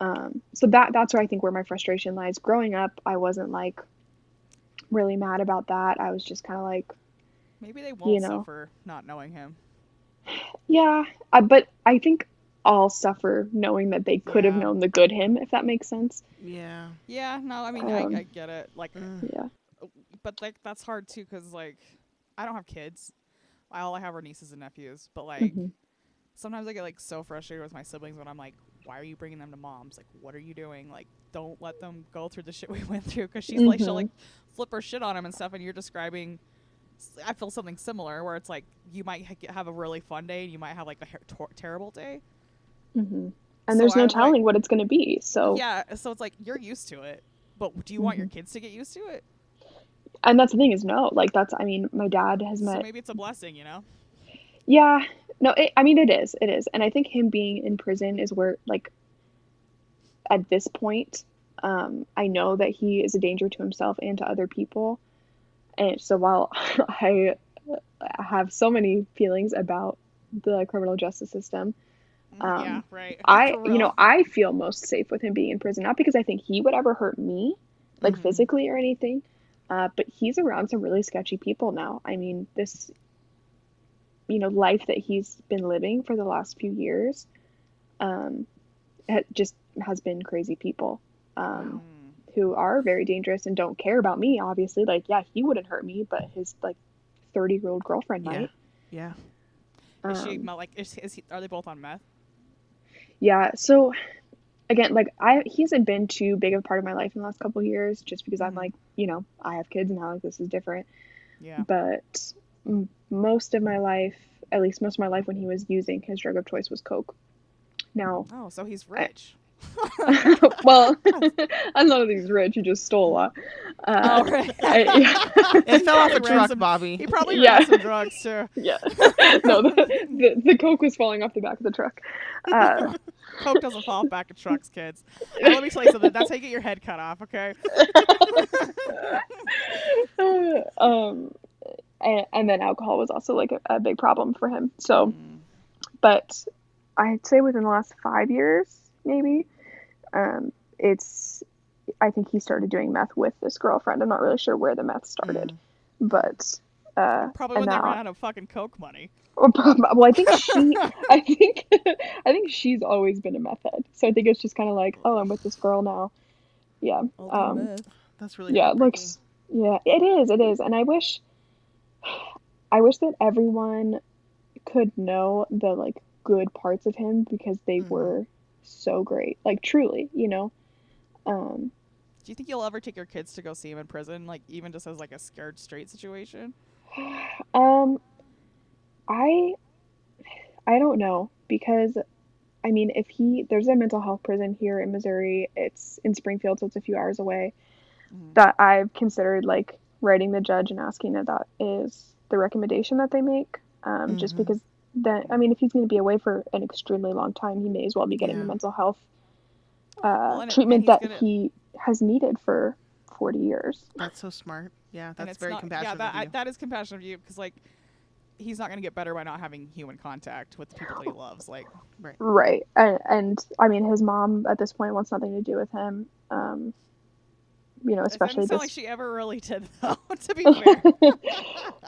Um, so that that's where I think where my frustration lies. Growing up, I wasn't like really mad about that. I was just kind of like, Maybe they won't know. suffer not knowing him. Yeah. Uh, but I think I'll suffer knowing that they could have Yeah. known the good him, if that makes sense. Yeah. Yeah, no, I mean, Um, I, I get it. Like. Yeah. but like that's hard too, cause like I don't have kids. All I have are nieces and nephews. But like Mhm. sometimes I get like so frustrated with my siblings when I'm like, why are you bringing them to mom's? Like, what are you doing? Like, don't let them go through the shit we went through. Cause she's like, she'll Mhm. like flip her shit on him and stuff. And you're describing. I feel something similar where it's like you might ha- have a really fun day and you might have like a her- tor- terrible day. Mm-hmm. So And there's I no like- telling what it's going to be. So, Yeah, so it's like you're used to it, but do you want Mm-hmm. your kids to get used to it? and that's the thing is no, like that's, I mean, my dad has So met maybe it's a blessing, you know? Yeah, no, it, I mean it is, it is, and I think him being in prison is where, like, at this point, um, I know that he is a danger to himself and to other people, and so while I have so many feelings about the criminal justice system, Mm, yeah, Um, right. I, you know. I feel most safe with him being in prison, not because I think he would ever hurt me, like Mhm. physically or anything, uh, but he's around some really sketchy people now. I mean, this, you know, life that he's been living for the last few years, um, ha- just has been crazy people, um, Mm. Who are very dangerous and don't care about me. Obviously, like, yeah, he wouldn't hurt me, but his like thirty-year-old girlfriend Yeah. might. Yeah. Is she Um, mo- like? Is, is he? Are they both on meth? Yeah, so again, like I he hasn't been too big of a part of my life in the last couple of years just because I'm Mhm. like, you know, I have kids and now, like this is different. Yeah. But m- most of my life, at least most of my life when he was using his drug of choice was coke. Now, Oh, so he's I- rich. well, I'm none of these rich, he just stole a lot. Uh, oh, right. I- yeah. It fell off a truck, some- Bobby. He probably Yeah. ran some drugs too. yeah. no, the, the, the coke was falling off the back of the truck. Uh, Coke doesn't fall off back of trucks, kids. Uh, let me tell you something. That's how you get your head cut off. Okay. um, and, and then alcohol was also like a, a big problem for him. So, Mm. but I'd say within the last five years, maybe, um, it's. I think he started doing meth with this girlfriend. I'm not really sure where the meth started, Mm. but uh, Probably when they ran out of fucking coke money. well, I think she, I think, I think she's always been a meth head. So I think it's just kind of like, oh, I'm with this girl now. Yeah. Um, That's really yeah it looks yeah it is it is and i wish i wish that everyone could know the like good parts of him because they Mhm. were so great like truly you know um Do you think you'll ever take your kids to go see him in prison, like even just as like a scared straight situation? um i i don't know because i mean if he there's a mental health prison here in missouri it's in springfield so it's a few hours away Mhm. that I've considered like writing the judge and asking if that is the recommendation that they make. Um, Just Mhm. because then, I mean, if he's going to be away for an extremely long time, he may as well be getting the mental health uh, Well, and it- treatment that gonna- he has needed for 40 years. That's so smart. Yeah, that's very not, compassionate Yeah, that, of I, that is compassionate of you because like he's not gonna get better by not having human contact with the people that he loves. Like, Right. And, and I mean, his mom at this point wants nothing to do with him. Um, you know, it especially doesn't sound this. like she ever really did though. to be fair.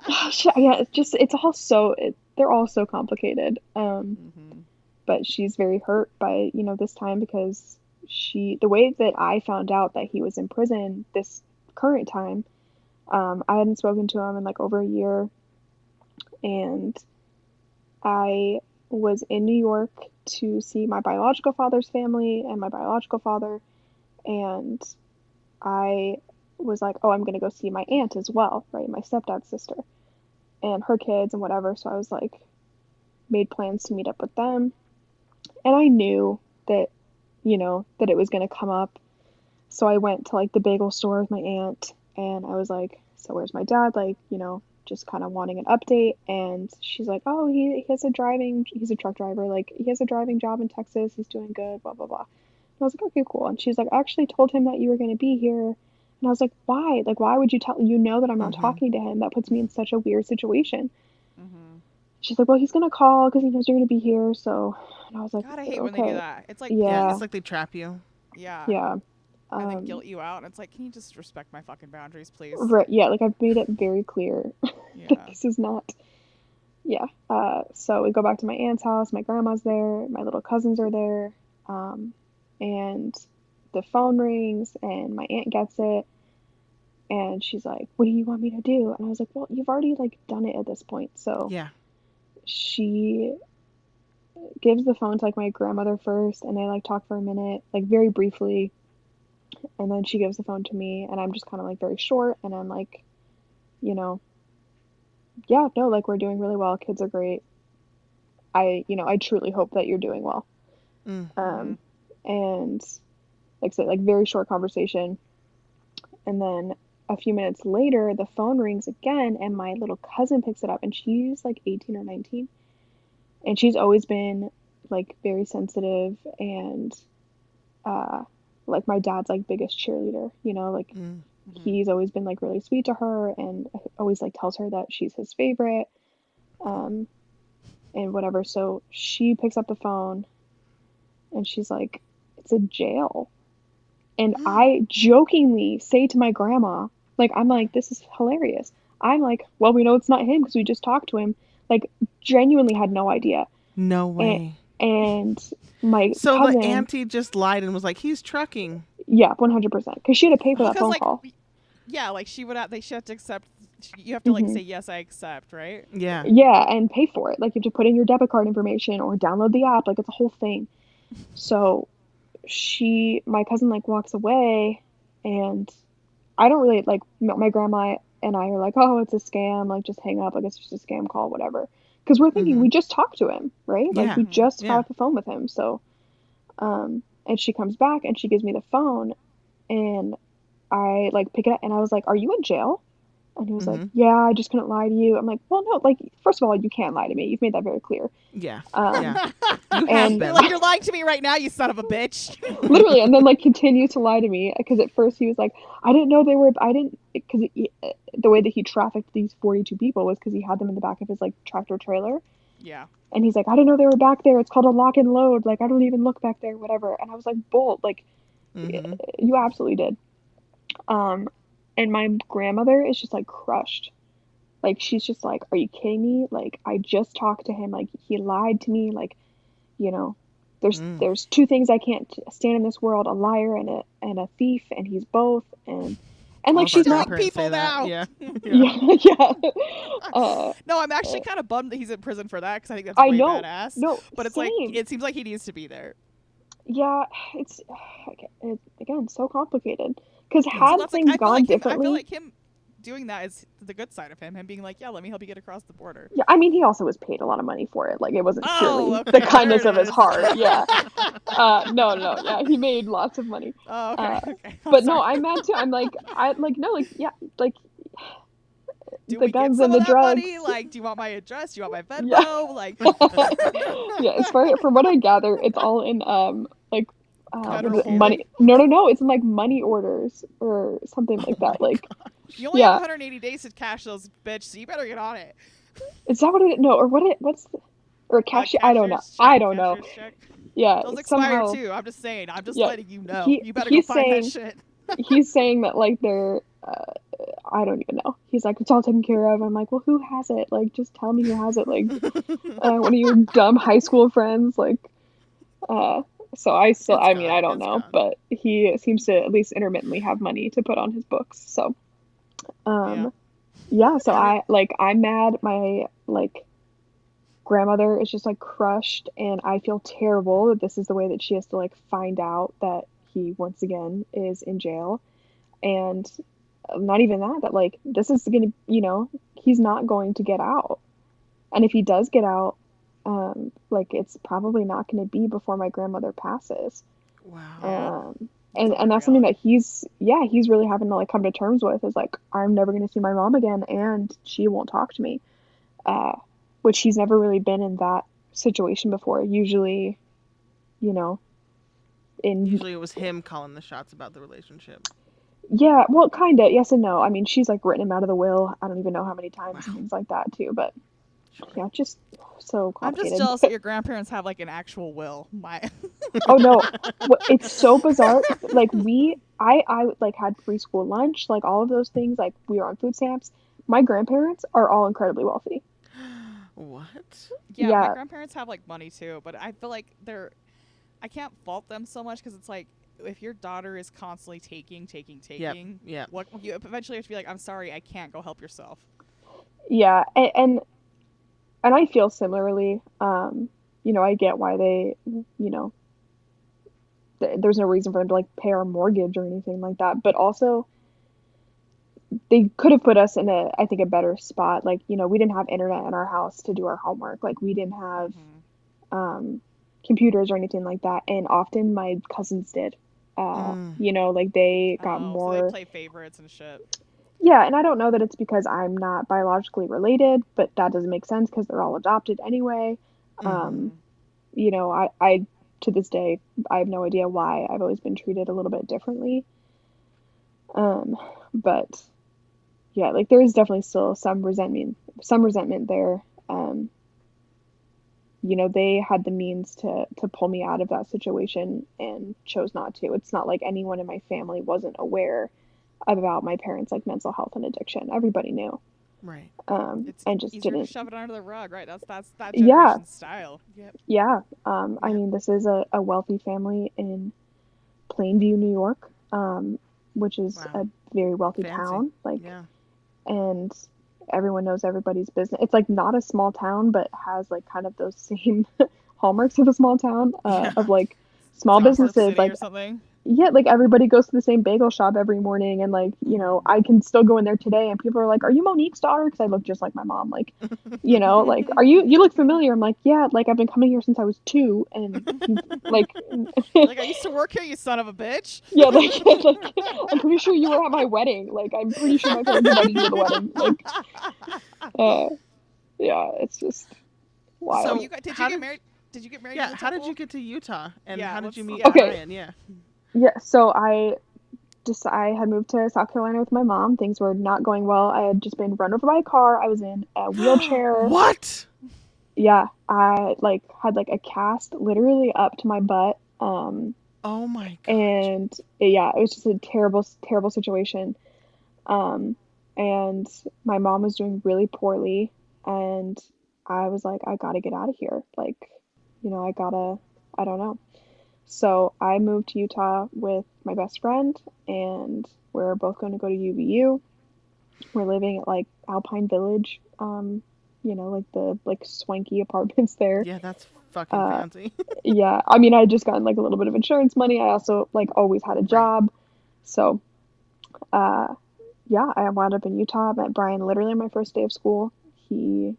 Gosh, yeah, it's just, it's all so, it, they're all so complicated. Um, hmm but she's very hurt by you know this time because she the way that I found out that he was in prison this current time um, I hadn't spoken to him in like over a year. And I was in New York to see my biological father's family and my biological father. And I was like oh I'm gonna go see my aunt as well right? My stepdad's sister and her kids and whatever so I was like made plans to meet up with them and I knew that, you know, that it was going to come up. So I went to like the bagel store with my aunt and I was like, So where's my dad? Like, you know, just kind of wanting an update. And she's like, "Oh, he, he has a driving. He's a truck driver. Like he has a driving job in Texas. He's doing good. Blah blah blah." And I was like, "Okay, cool." And she's like, "I actually told him that you were going to be here." And I was like, "Why? Like, why would you tell? You know that I'm not Mhm. talking to him. That puts me in such a weird situation." Mm-hmm. She's like, "Well, he's gonna call because he knows you're gonna be here." So, and I was like, God, I hate okay. when they do that. It's like, Yeah. yeah, It's like they trap you. yeah, Yeah. and then Um, guilt you out. And it's like, can you just respect my fucking boundaries, please? Right. Yeah. Like I've made it very clear Yeah. this is not. Yeah. Uh, so we go back to my aunt's house. My grandma's there. My little cousins are there. Um, and the phone rings, and my aunt gets it, and she's like, "What do you want me to do?" And I was like, "Well, you've already like done it at this point." So Yeah. she gives the phone to like my grandmother first, and they like talk for a minute, like very briefly, and then she gives the phone to me, and I'm just kind of like very short, and I'm like, you know, yeah, no, like we're doing really well. Kids are great. I, you know, I truly hope that you're doing well. Mm. Um, and like I said, like very short conversation. And then a few minutes later, the phone rings again, and my little cousin picks it up, and she's like 18 or 19. And she's always been like very sensitive and uh, like my dad's like biggest cheerleader, you know, like Mm. Mhm. he's always been like really sweet to her and always like tells her that she's his favorite um and whatever so she picks up the phone and she's like it's a jail and i jokingly say to my grandma like i'm like this is hilarious i'm like well we know it's not him because we just talked to him like genuinely had no idea No way. and my so cousin the auntie just lied and was like, "He's trucking." yeah 100% because she had to pay for that phone like, call yeah, like she would have. They should have to accept. You have to like Mhm. say yes, I accept, right? Yeah. Yeah, and pay for it. Like you have to put in your debit card information or download the app. Like it's a whole thing. So she, my cousin, like walks away, and I don't really like my grandma and I are like, oh, it's a scam. Like just hang up. Like it's just a scam call, whatever. Because we're thinking Mhm. we just talked to him, right? Like we just Yeah. got off the phone with him. So, um, and she comes back and she gives me the phone, and I like pick it up and I was like, "Are you in jail?" And he was like, Mhm. "Yeah, I just couldn't lie to you." I'm like, "Well, no. Like, first of all, you can't lie to me. You've made that very clear." Yeah. Um, Yeah. You And- You're been. like, you're lying to me right now, you son of a bitch. literally, and then like continue to lie to me because at first he was like, "I didn't know they were. I didn't because the way that he trafficked these 42 people was because he had them in the back of his like tractor trailer." yeah. And he's like, I didn't know they were back there. It's called a lock and load. Like, I don't even look back there, whatever. And I was like, bold. Like, Mhm. you absolutely did. Um, and my grandmother is just like crushed. Like she's just like, "Are you kidding me? Like I just talked to him. Like he lied to me. Like, you know, there's Mm. there's two things I can't stand in this world: a liar and a and a thief, and he's both." And and like she's our not. People say that. now. Yeah. Yeah, yeah. Uh, No, I'm actually kind of bummed that he's in prison for that because I think that's I know. badass. no, but it's same. like it seems like he needs to be there. yeah, it's okay, it, again so complicated. Because So had like, things I feel gone like him, I differently, feel like him doing that is the good side of him. Him being like, yeah, let me help you get across the border. Yeah, I mean, he also was paid a lot of money for it. Like, it wasn't Oh, purely okay, the kindness of his heart. Yeah. Uh, no, no, yeah, he made lots of money. Oh, okay, Uh, okay. But no. I'm mad too. I'm like, I like, no, like, yeah, like, do the guns and the drugs. money? Like, do you want my address? Do you want my Venmo? Yeah. Like, yeah, as far from what I gather, it's all in um like uh, what Federal is it? holding? money. No, no, no, it's in like money orders or something like that. Like, you only Yeah. have 180 days to cash those, bitch. So you better get on it. is that what it? No, or what it? What's the, or Uh, cash? I don't know. check, I don't know. check. Yeah, Those expire somehow too. I'm just saying. I'm just Yeah, letting you know. he- you better go find that saying- shit. he's saying that like they're uh, I don't even know. He's like it's all taken care of. I'm like, well, who has it? Like, just tell me who has it. Like, uh, one of your dumb high school friends. Like, uh, so I still, It's I mean, gone, I don't know, gone. but he seems to at least intermittently have money to put on his books. So, um, yeah. So I like I'm mad. My like grandmother is just like crushed, and I feel terrible that this is the way that she has to like find out that he once again is in jail, and not even that that like this is gonna you know he's not going to get out, and if he does get out, um, like it's probably not going to be before my grandmother passes. Wow. Um, and and that's something that he's yeah he's really having to like come to terms with is like i'm never going to see my mom again and she won't talk to me uh which he's never really been in that situation before usually you know in Usually it was him calling the shots about the relationship. yeah well kind of yes and no i mean she's like written him out of the will i don't even know how many times and Wow. things like that too but. Yeah just so I'm just jealous that your grandparents have like an actual will. My oh no it's so bizarre like we i i like had preschool lunch like all of those things like we were on food stamps my grandparents are all incredibly wealthy What? yeah, Yeah. my grandparents have like money too, but I feel like they're I can't fault them so much because it's like if your daughter is constantly taking, taking, Yep. taking, Yep. what you eventually have to be like, I'm sorry, I can't go help yourself. yeah and and, and i feel similarly um you know i get why they you know th- there's no reason for them to like pay our mortgage or anything like that but also they could have put us in a i think a better spot like you know we didn't have internet in our house to do our homework like we didn't have Mhm. um, computers or anything like that. And often my cousins did. Uh, Mm. You know, like they got Oh, so more. they play favorites and shit. Yeah, and I don't know that it's because I'm not biologically related, but that doesn't make sense because they're all adopted anyway. Um, you know, I, I to this day I have no idea why I've always been treated a little bit differently. Um, but yeah, like there is definitely still some resentment, some resentment there. Um, you know, they had the means to to pull me out of that situation and chose not to. It's not like anyone in my family wasn't aware about my parents' like mental health and addiction. Everybody knew, Right. um, It's and just didn't. to shove it under the rug, right? That's that's that Yeah. style. Yep. Yeah, um, I mean, this is a, a wealthy family in Plainview, New York, um, which is Wow. a very wealthy Fancy. town. Like, Yeah. and everyone knows everybody's business. It's like not a small town, but has like kind of those same hallmarks of a small town, uh, Yeah. of like small South businesses. City Like, or something. Yeah, like everybody goes to the same bagel shop every morning, and like, you know, I can still go in there today, and people are like, "Are you Monique's daughter?" Because I look just like my mom. Like, you know, like, "Are you? You look familiar." I'm like, "Yeah, like I've been coming here since I was two, and like, like I used to work here, you son of a bitch. yeah, like, like, I'm pretty sure you were at my wedding. Like, I'm pretty sure my parents invited you to the wedding. Like, uh, yeah, it's just wild. So So you got, did how you get did- married? Did you get married? Yeah. How did you get to Utah? And Yeah, how did you let's- meet Okay. Brian? Yeah. Yeah, so I just I had moved to South Carolina with my mom. Things were not going well. I had just been run over by a car. I was in a wheelchair. what? Yeah, I like had like a cast literally up to my butt. Um, Oh my god. and yeah, it was just a terrible, terrible situation. Um, and my mom was doing really poorly, and I was like, I gotta get out of here. Like, you know, I gotta, I don't know. So I moved to Utah with my best friend, and we're both going to go to UVU. We're living at like Alpine Village, um, you know, like the like swanky apartments there. Yeah, that's fucking Uh, fancy. yeah i mean i had just gotten like a little bit of insurance money. I also like always had a job. So uh yeah i wound up in utah met brian literally on my first day of school. He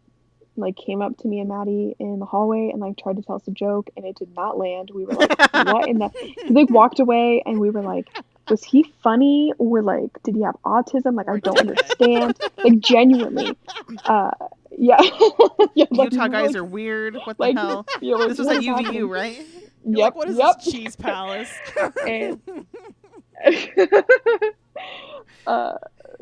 like came up to me and maddie in the hallway and like tried to tell us a joke and it did not land we were like what in the he like walked away and we were like was he funny or like did he have autism like i don't understand like genuinely uh yeah, yeah like, Utah guys like- are weird. What the like, hell? yeah, like, This was at UVU, right? You're Yep, like, what is yep. this cheese palace? and uh,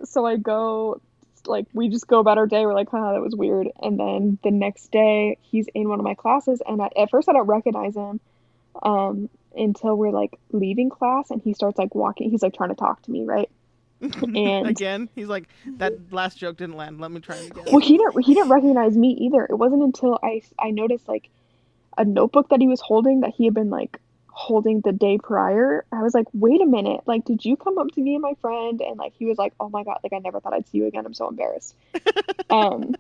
so I go, like, we just go about our day. We're like, huh, that was weird. And then the next day, he's in one of my classes, and I, at first I don't recognize him um, until we're like leaving class, and he starts like walking. He's like trying to talk to me, right? And- again, he's like, that last joke didn't land. Let me try it again. Well, he didn't he didn't recognize me either. It wasn't until I I noticed like a notebook that he was holding that he had been like holding the day prior. I was like, "Wait a minute. Like did you come up to me and my friend?" And like he was like, "Oh my god, like I never thought I'd see you again. I'm so embarrassed." um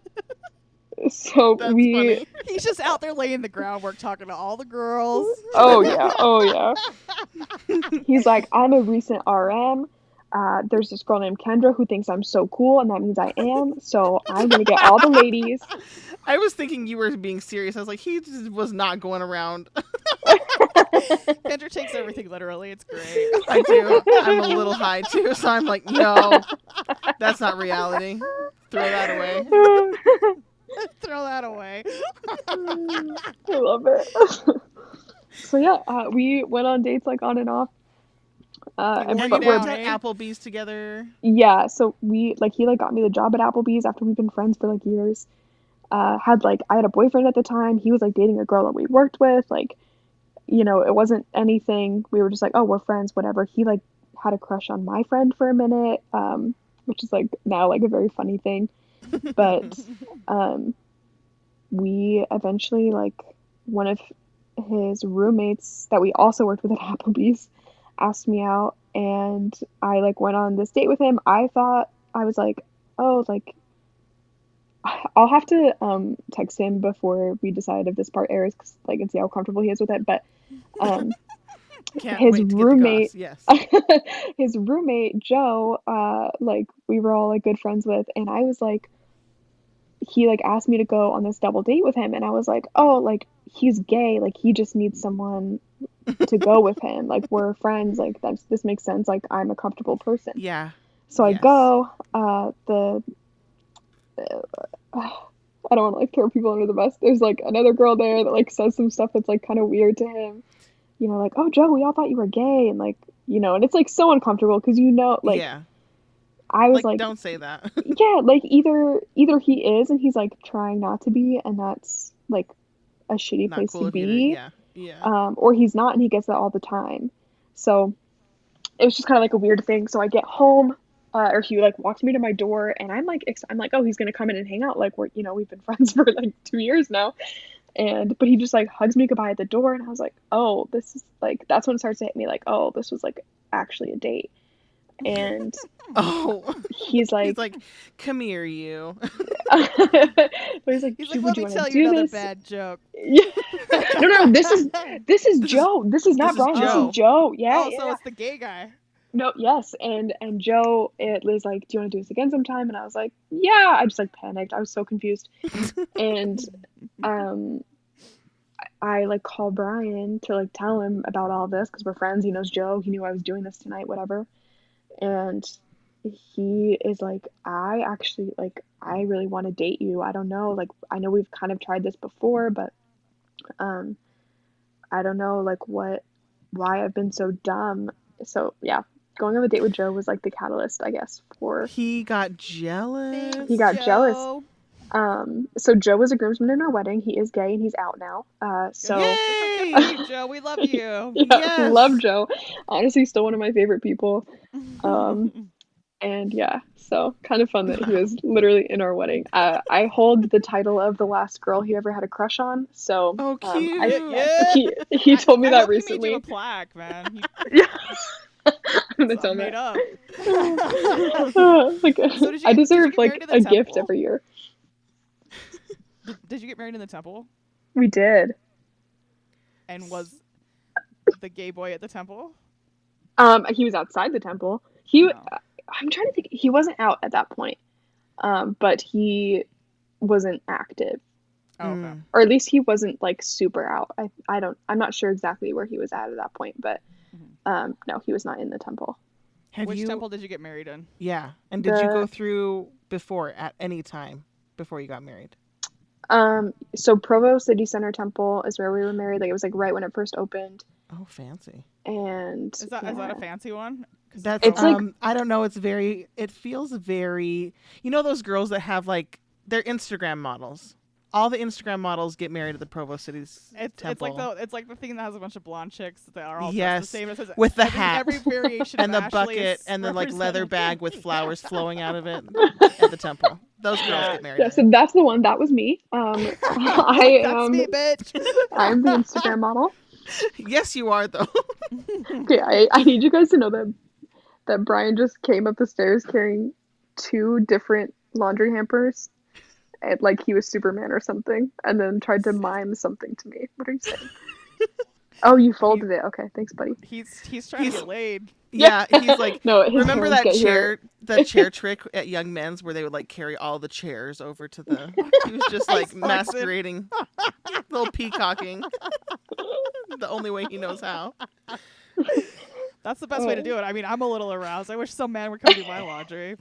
so That's we funny. He's just out there laying the groundwork, talking to all the girls. Oh yeah. Oh yeah. He's like, "I'm a recent RM. Uh, there's this girl named Kendra who thinks I'm so cool, and that means I am. So I'm gonna get all the ladies." I was thinking you were being serious. I was like, he just was not going around. Kendra takes everything literally. It's great. I do. I'm a little high too, so I'm like, no, that's not reality. Throw that away. Throw that away. I love it. so yeah, uh, we went on dates like on and off. Uh, and, but we're, went to eh? Applebee's together. yeah, so we like he like got me the job at Applebee's after we've been friends for like years. Uh, had like I had a boyfriend at the time. He was like dating a girl that we worked with. Like, you know, it wasn't anything. We were just like, oh, we're friends, whatever. He like had a crush on my friend for a minute, um, which is like now like a very funny thing. But um, we eventually like one of his roommates that we also worked with at Applebee's asked me out and I like went on this date with him. I thought I was like, oh, like I'll have to um text him before we decide if this part airs, 'cause, like, and see how comfortable he is with it. But um, Can't His roommate- Yes. his roommate Joe, uh, like we were all like good friends with, and I was like, he like asked me to go on this double date with him, and I was like, oh, like he's gay, like he just needs someone to go with him, like we're friends, like that's this makes sense, like I'm a comfortable person. Yeah. So I Yes. go, uh, the. I don't want to like throw people under the bus. There's like another girl there that like says some stuff that's like kind of weird to him. You know, like, oh, Joe, we all thought you were gay. And like, you know, and it's like so uncomfortable because you know, like, yeah. I was Like, like, don't say that. yeah, like either either he is and he's like trying not to be, and that's like a shitty Not place cool to be. Yeah. Yeah. um, or he's not and he gets that all the time. So it was just kind of like a weird thing. So I get home, uh, or he like walks me to my door, and I'm like, ex- I'm like, oh, he's gonna come in and hang out. Like we're, you know, we've been friends for like two years now, and but he just like hugs me goodbye at the door, and I was like, oh, this is like that's when it starts to hit me like, oh, this was like actually a date, and oh. he's like, He's like, come here, you. but he's like, He's "Dude, like, let you me tell you another this? bad joke. Yeah. no, no, this is this is This is- Joe. This is not this is Brian. This is Joe. Yeah. oh, yeah. so it's the gay guy. No, yes, and and Joe, it was like, "Do you want to do this again sometime?" And I was like, "Yeah." I just like panicked. I was so confused, and um, I like called Brian to like tell him about all this because we're friends. He knows Joe. He knew I was doing this tonight, whatever, and he is like, "I actually like, I really want to date you. I don't know, like, I know we've kind of tried this before, but um, I don't know, like, what, why I've been so dumb." So yeah, going on the date with Joe was like the catalyst, I guess, for He got jealous. He got jealous. Um so Joe was a groomsman in our wedding. He is gay and he's out now. Uh so Yay! Good for you, Joe. We love you. yeah, Yes. love Joe. Honestly, still one of my favorite people. Um, And yeah, so kind of fun that he was literally in our wedding. Uh, I hold the title of the last girl he ever had a crush on. So Oh, um, I- cute. Yeah. he he told me I that made recently. a plaque, man. He, Yeah. I'm gonna tell made up. like, So you I get- did you deserve like married in the a gift every year. Did, did you get married in the temple? We did. And was the gay boy at the temple? Um, he was outside the temple. He, No. I'm trying to think. He wasn't out at that point, um, but he wasn't active, Oh, okay. Mm. or at least he wasn't like super out. I, I don't. I'm not sure exactly where he was at at that point, but Mhm. um, no, he was not in the temple. Have Which you? temple did you get married in? Yeah. And did you go through before at any time before you got married? Um, so Provo City Center Temple is where we were married. Like it was like right when it first opened, Oh, fancy. and Is that is that a yeah. fancy one? 'Cause That's It's like- um I don't know, it's very it feels very you know those girls that have like they're Instagram models. All the Instagram models get married at the Provo City's It's it's like the it's like the thing that has a bunch of blonde chicks that are all dressed Yes, the same. It says with the every, hat. every variation and of the Ashley bucket and the like leather bag with flowers flowing out of it at the temple. Those girls get married. yeah. So that's the one. That was me. Um, I That's am. me, bitch. I'm the Instagram model. yes, you are though. Okay, I, I need you guys to know that that Brian just came up the stairs carrying two different laundry hampers, and like he was Superman or something, and then tried to mime something to me. What are you saying? oh, you folded it. Okay, thanks, buddy. He's he's trying He's- to get laid. yeah, he's like No, remember that chair that chair trick at Young Men's where they would like carry all the chairs over to the he was just like Fucking- masquerading little peacocking. the only way he knows how. That's the best way to Oh. do it. I mean, I'm a little aroused. I wish some man would come do my laundry.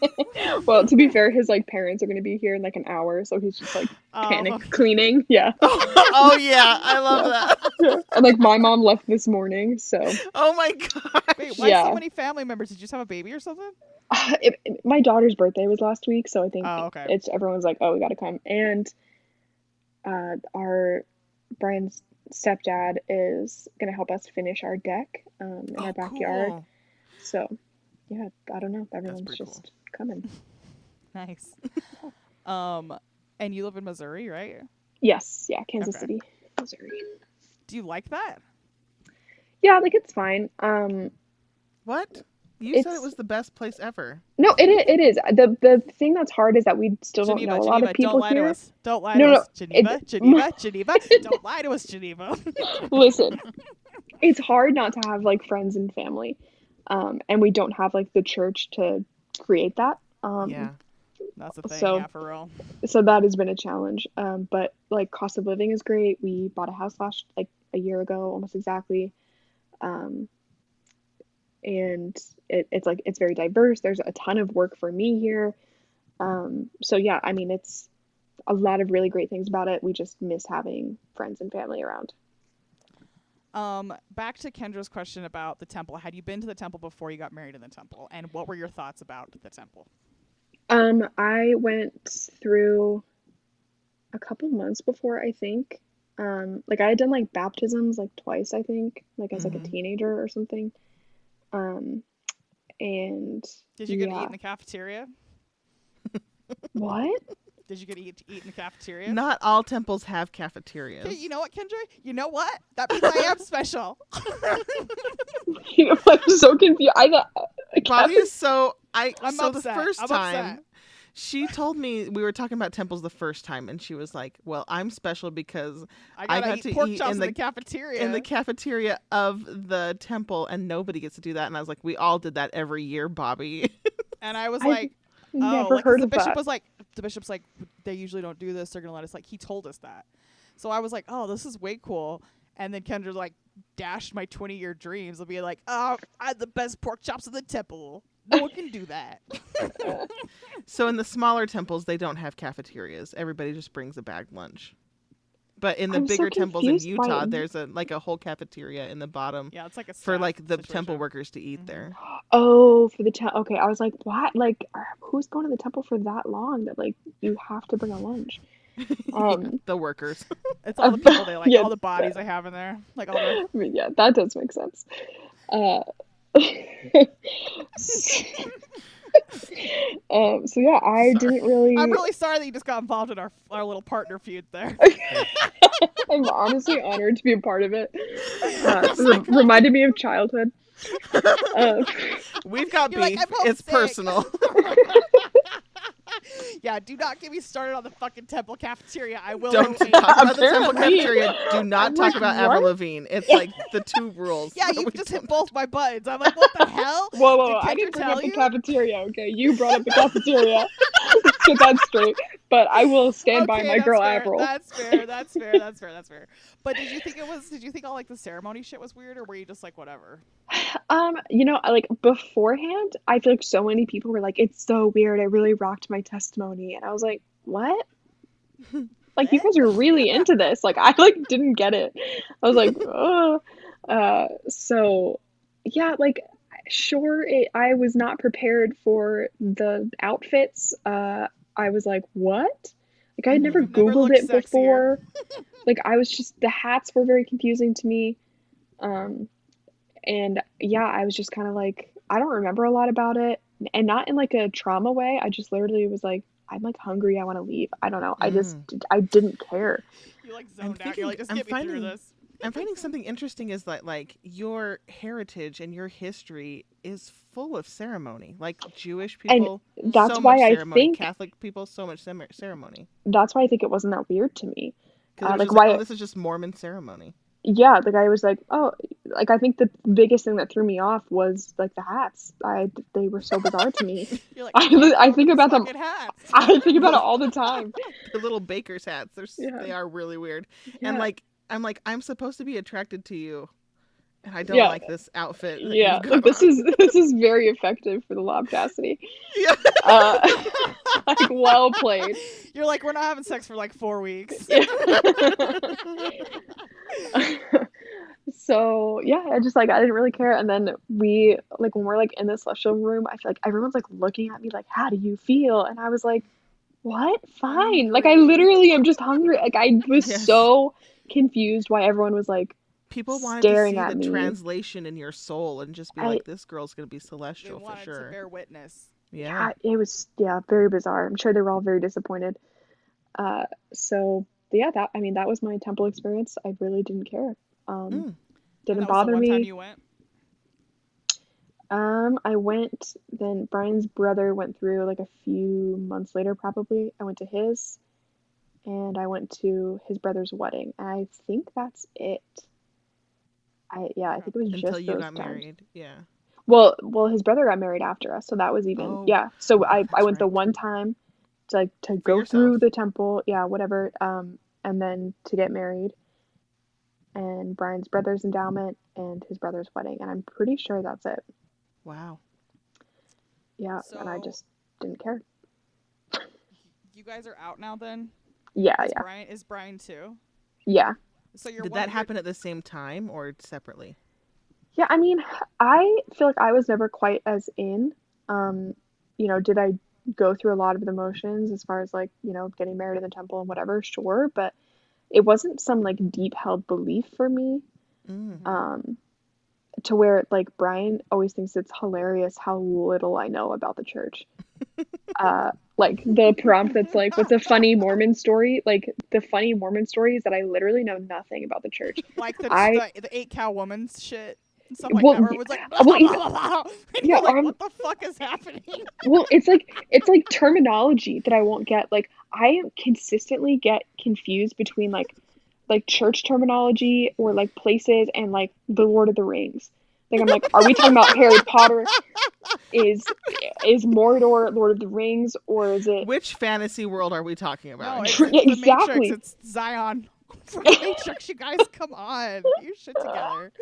well, to be fair, his like parents are gonna be here in like an hour, so he's just like Oh, panic cleaning. Yeah. oh yeah, I love that. and like my mom left this morning, so Oh my god. wait, why Yeah. so many family members? Did you just have a baby or something? it, it- my daughter's birthday was last week, so I think Oh, okay. it's everyone's like, oh, we gotta come. And uh, our Brian's stepdad is gonna help us finish our deck um, in Oh, our backyard. cool. So yeah, I don't know. Everyone's just cool. coming. Nice. um, and you live in Missouri, right? Yes, yeah, Kansas Okay. City, Missouri. Do you like that? Yeah, like it's fine. Um, What? You said it was the best place ever. no, it it is. the The thing that's hard is that we still Geneva, don't know a Geneva, lot of people don't lie here. to us. Don't lie No, to no, us. Geneva, it- Geneva, Geneva. Don't lie to us, Geneva. Listen, it's hard not to have like friends and family, um, and we don't have like the church to create that. Um, yeah. That's the thing, So- yeah, for real. so that has been a challenge. Um, but like cost of living is great. We bought a house last like a year ago, almost exactly. Um, and it, it's like it's very diverse. There's a ton of work for me here. Um, so yeah, I mean it's a lot of really great things about it. We just miss having friends and family around. Um, back to Kendra's question about the temple. Had you been to the temple before you got married in the temple? And what were your thoughts about the temple? Um, I went through a couple months before, I think. Um, like I had done like baptisms like twice, I think, like as like a Mhm. teenager or something. Um, and Did you get to eat in the cafeteria? what? Did you get to eat, to eat in the cafeteria? Not all temples have cafeterias. Hey, you know what, Kendra? You know what? That means I am special. You know, I'm so confused. I got Bobby is so I I'm so upset. the 1st I'm time upset. She told me we were talking about temples the first time and she was like, "Well, I'm special because I I gotta eat to pork eat chops in in the- the, cafeteria. in the cafeteria of the temple and nobody gets to do that." And I was like, "We all did that every year, Bobby." and I was I've like, oh, never like, 'cause heard the of bishop that. was like, the bishop's like, they usually don't do this. They're gonna let us. Like, he told us that. So I was like, oh, this is way cool. And then Kendra like dashed my 20 year dreams of being like, oh, I had the best pork chops in the temple. No one can do that. so in the smaller temples, they don't have cafeterias. Everybody just brings a bag lunch. But in the I'm so bigger temples in Utah, there's a like a whole cafeteria in the bottom Yeah, it's like a for like the situation. temple workers to eat Mhm. there. Oh, for the temple. Okay, I was like, what? Like, uh, who's going to the temple for that long that like you have to bring a lunch? Um, the workers. It's all the people they like, Yeah, all the bodies I have in there, like all the. I mean, yeah, that does make sense. Uh, um, so yeah, I Sorry. didn't really. I'm really sorry that you just got involved in our our little partner feud there. I'm honestly honored to be a part of it. Uh, re- reminded me of childhood. Uh, We've got You're like, beef. "I'm it's homesick." personal. Yeah, do not get me started on the fucking temple cafeteria. I will. Don't talk about the temple cafeteria. Do not I'm talk like, about Avril what? Lavigne. It's like the two rules. Yeah, you we just hit both my buttons. I'm like, what the hell? whoa, whoa, Did whoa! I Kendra didn't bring tell up the cafeteria. Okay, you brought up the cafeteria. Get that straight. But I will stand by my girl fair. Avril. That's fair. That's fair. That's fair. That's fair. But did you think it was? Did you think all like the ceremony shit was weird, or were you just like whatever? Um, you know, like beforehand, I feel like so many people were like, "It's so weird. It really rocked my testimony," and I was like, "What?" Like you guys are really into this. Like I like didn't get it. I was like, "Oh." Uh, so yeah, like sure, it, I was not prepared for the outfits. Uh, I was like, "What?" Like I had never Never Googled looked it sexier. before. like I was just the hats were very confusing to me. Um, and yeah, I was just kind of like, I don't remember a lot about it, and not in like a trauma way. I just literally was like, I'm like hungry. I want to leave. I don't know. I just I didn't care. You like I'm zoned out. You're like, thinking- just I'm get me through finding- this. I'm finding something interesting is that like your heritage and your history is full of ceremony. Like Jewish And people, that's so why I think- Catholic people, so much ceremony. That's why I think it wasn't that weird to me. Uh, like, just like, why- oh, this is just Mormon ceremony. Yeah, the guy was like, oh, like I think the biggest thing that threw me off was like the hats. I they were so bizarre to me. Like, I I think about them- hats. I think about it all the time. The little baker's hats. They're Yeah. they are really weird. And like I'm like, I'm supposed to be attracted to you, and I don't Yeah. like this outfit. Yeah, like this is this is very effective for the lob chastity. Yeah. Uh, like well played. You're like, we're not having sex for like four weeks. so yeah, I just like I didn't really care. And then we like when we're like in the celestial room, I feel like everyone's like looking at me like, "How do you feel?" And I was like, "What? Fine." Like I literally am just hungry. Like I was Yes. so confused why everyone was like, People wanted to staring see at the me. translation in your soul and just be I- like, this girl's gonna be They celestial for wanted to sure. bear witness. Yeah. yeah, it was yeah, very bizarre. I'm sure they were all very disappointed. Uh, so yeah, that I mean that was my temple experience. I really didn't care. Um, Mm. Didn't that was the bother one time me. you went. Um, I went, then Brian's brother went through like a few months later, probably. I went to his, and I went to his brother's wedding. And I think that's it. I yeah, I think it was Until just you those got times. married. Yeah. Well, well, his brother got married after us, so that was even Oh, yeah. So I I went the one time to like to go through the temple, yeah, whatever. Um, and then to get married, and Brian's brother's endowment and his brother's wedding, and I'm pretty sure that's it. Wow. Yeah, and I just didn't care. You guys are out now then? Yeah, Is yeah, Brian is Brian too? yeah. So you're Did that of your- happen at the same time or separately? Yeah, I mean, I feel like I was never quite as in. Um, you know, did I go through a lot of the motions as far as like, you know, getting married in the temple and whatever? Sure, but it wasn't some like deep held belief for me. Mm-hmm. Um, to where like Brian always thinks it's hilarious how little I know about the church. Uh, like the prompt that's like, what's a funny Mormon story? Like the funny Mormon story is that I literally know nothing about the church. like the, I- the the eight cow woman shit stuff like Well, that where it was like well, blah, blah, blah, blah. Yeah, like, um, what the fuck is happening? well it's like it's like terminology that i won't get like i consistently get confused between like like church terminology or like places and like the lord of the rings like i'm like are we talking about harry potter is is mordor lord of the rings or is it Which fantasy world are we talking No, about? it's, it's yeah, the exactly. Matrix. It's Zion from the Matrix. You guys, come on, get your shit together.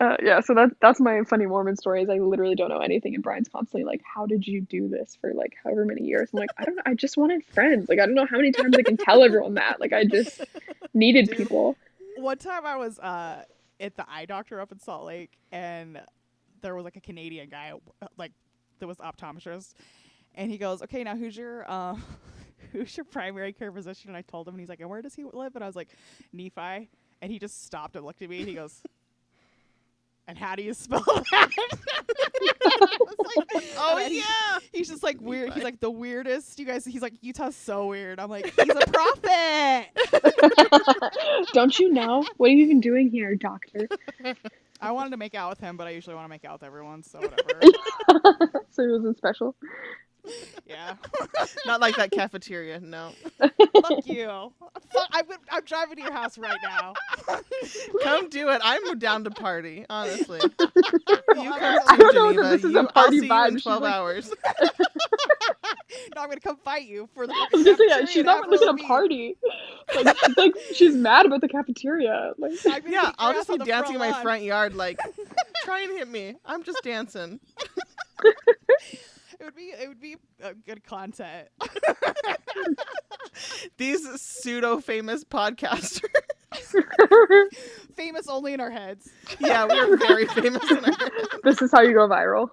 uh, yeah so that's that's my funny mormon story is i literally don't know anything and brian's constantly like how did you do this for like however many years i'm like i don't know i just wanted friends like i don't know how many times i can tell everyone that like i just needed Dude. people One time I was uh, at the eye doctor up in Salt Lake, and there was like a Canadian guy, like that was optometrist, and he goes, "Okay, now who's your uh, who's your primary care physician?" And I told him, and he's like, "And where does he live?" And I was like, "Nephi," and he just stopped and looked at me, and he goes. And how do you spell that? Like, Oh, oh he- yeah. He's just like weird. He's like the weirdest. You guys, he's like Utah's so weird. I'm like, he's a prophet. Don't you know? What are you even doing here, doctor? I wanted to make out with him, but I usually want to make out with everyone, so whatever. so it wasn't special. Yeah. Not like that cafeteria. No. Fuck you. Fuck, I'm, I'm driving to your house right now. Come do it. I'm down to party. Honestly. You come also- too, don't know if this is a You- I'll party see you in 12 like- hours. no, I'm gonna come fight you for the. I was gonna say, yeah, she's not Avril looking to Lavigne. party. Like, she's like she's mad about the cafeteria. Like, I'm Yeah, I'll just be dancing in my front yard like, try and hit me. I'm just dancing. It would be it would be uh, good content. These pseudo famous podcasters. Famous only in our heads. yeah, we're very famous in our heads. this is how you go viral.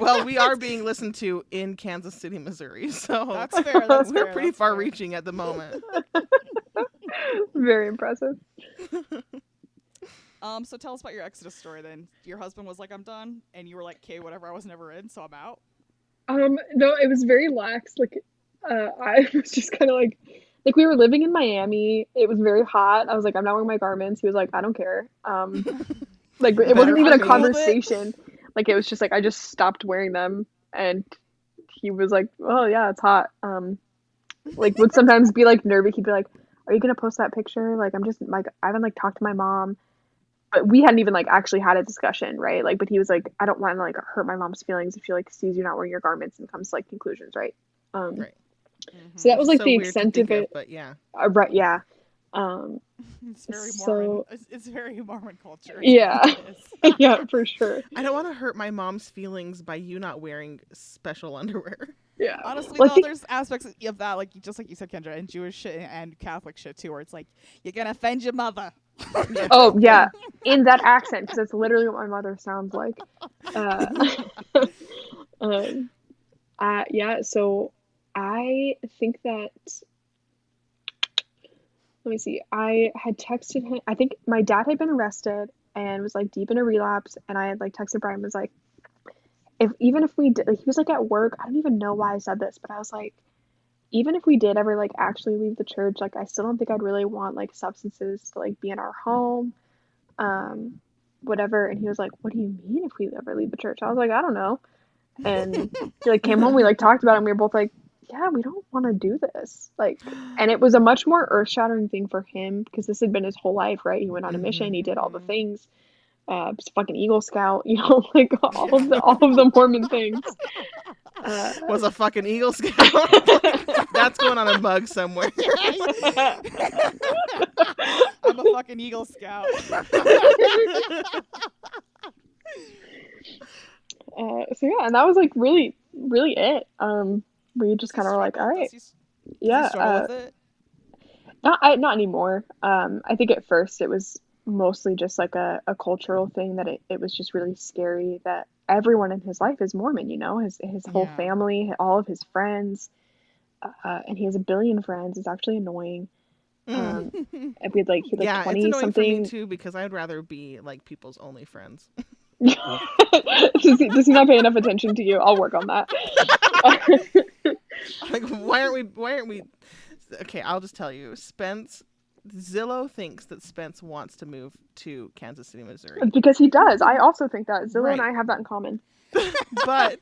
Well, we are being listened to in Kansas City, Missouri. So That's fair. That's we're fair, pretty that's far fair. reaching at the moment. Very impressive. Um, so tell us about your Exodus story then. Your husband was like, I'm done, and you were like, okay, whatever, I was never in, so I'm out. Um, no, it was very lax. Like, uh, I was just kind of like, like we were living in Miami. It was very hot. I was like, I'm not wearing my garments. He was like, I don't care. Um, like it wasn't even a fucking- conversation. Like it was just like I just stopped wearing them, and he was like, "Oh yeah, it's hot." Um, like would sometimes be like nervous. He'd be like, "Are you gonna post that picture?" Like I'm just like I haven't like talked to my mom, but we hadn't even like actually had a discussion, right? Like, but he was like, "I don't want to like hurt my mom's feelings if she like sees you not wearing your garments and comes to like conclusions, right?" Um, Right. So that was like So the extent of it. but yeah. Uh, right, yeah. Um, It's very So- Mormon. It's, it's very Mormon culture. Yeah. Yeah, for sure. I don't want to hurt my mom's feelings by you not wearing special underwear. Yeah. Honestly, Well, though, think- there's aspects of that, like just like you said, Kendra, and Jewish shit and Catholic shit too, where it's like you're gonna offend your mother. Oh yeah, in that accent because that's literally what my mother sounds like. Uh, um, uh, yeah. So I think that. Let me see. I had texted him. I think my dad had been arrested and was like deep in a relapse, and I had like texted Brian was like, if even if we did, like, he was like at work. I don't even know why I said this, but I was like, even if we did ever like actually leave the church, like I still don't think I'd really want like substances to like be in our home, um, whatever. And he was like, "What do you mean if we ever leave the church?" I was like, "I don't know." And he like came home. We like talked about it. and we were both like, "Yeah, we don't want to do this." Like, and it was a much more earth shattering thing for him because this had been his whole life, right? He went on a mission. He did all the Mhm. things. Uh, fucking Eagle Scout, you know, like all of the all of the Mormon things. Uh, Was a fucking Eagle Scout. That's going on a mug somewhere. I'm a fucking Eagle Scout. Uh, so yeah, and that was like really, really it. Um, we just kind of were like, all right, Does he, yeah. he Uh, with it? not I, not anymore. Um, I think at first it was mostly just like a, a cultural thing that it, it was just really scary that everyone in his life is Mormon. You know, his his whole Yeah. family, all of his friends, uh, and he has a billion friends. It's actually annoying. Mm. Um, and we had like he had like yeah, it's twenty for something. me too because I'd rather be like people's only friends. does, he, does he not pay enough attention to you? I'll work on that. like why aren't we why aren't we okay i'll just tell you spence zillow thinks that spence wants to move to kansas city missouri because he does. I also think that Zillow and I have that in common. but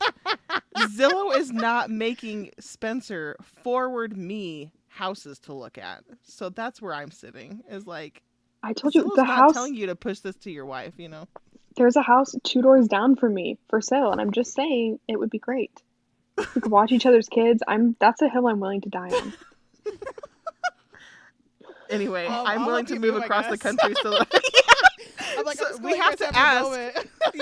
zillow is not making spencer forward me houses to look at so that's where i'm sitting is like I told you Zillow's the not house. telling you to push this to your wife you know There's a house two doors down from me for sale, and I'm just saying it would be great. We could watch each other's kids. I'm that's a hill I'm willing to die on. anyway Um, i'm willing to move move, across the country so I'm like, So I'm we have to a ask. moment.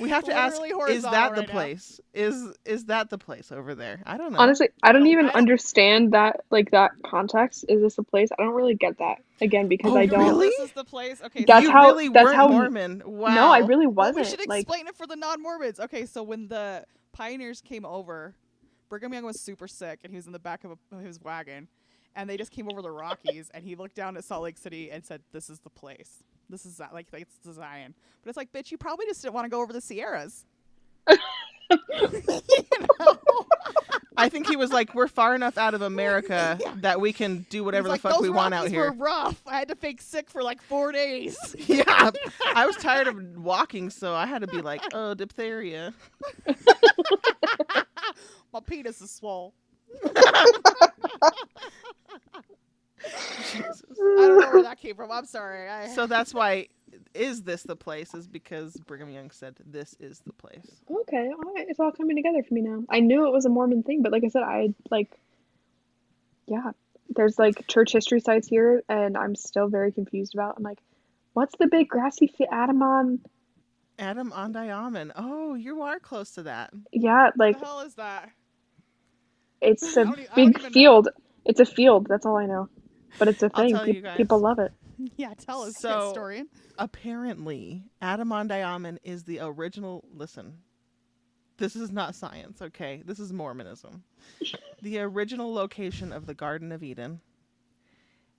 we have to ask is that the right now. place is is that the place over there i don't know Honestly, I don't No, even I understand that like that context. Is this a place? I don't really get that again because Oh, I don't. really? This is the place. Okay, That's you how- really that's how- Mormon. Wow. No, I really wasn't. we should like explain it for the non-Mormons. Okay, so when the pioneers came over, Brigham Young was super sick, and he was in the back of, a, his wagon, and they just came over the Rockies, and he looked down at Salt Lake City and said, "This is the place. This is like like it's Zion." But it's like, bitch, you probably just didn't want to go over the Sierras. know? I think he was like, we're far enough out of America that we can do whatever the like, fuck "Those we want out Rockies here. Were rough. I had to fake sick for like four days. yeah. I was tired of walking, so I had to be like, oh, diphtheria. My penis is swole. Jesus. I don't know where that came from. I'm sorry. I, So that's why is this the place? Is because Brigham Young said this is the place. okay, all right, it's all coming together for me now. I knew it was a Mormon thing, but like I said, I like, yeah, there's like church history sites here, and I'm still very confused about. I'm like, what's the big grassy fit Adamon? Adam-ondi-Ahman. Oh, you are close to that. Yeah, what like the hell is that? it's a don't I don't big even know. field. It's a field. That's all I know. But it's a thing. Pe- People love it. Yeah, tell us, So- historian. Apparently, Adam-ondi-Ahman is the original. Listen, this is not science, okay? This is Mormonism. the original location of the Garden of Eden.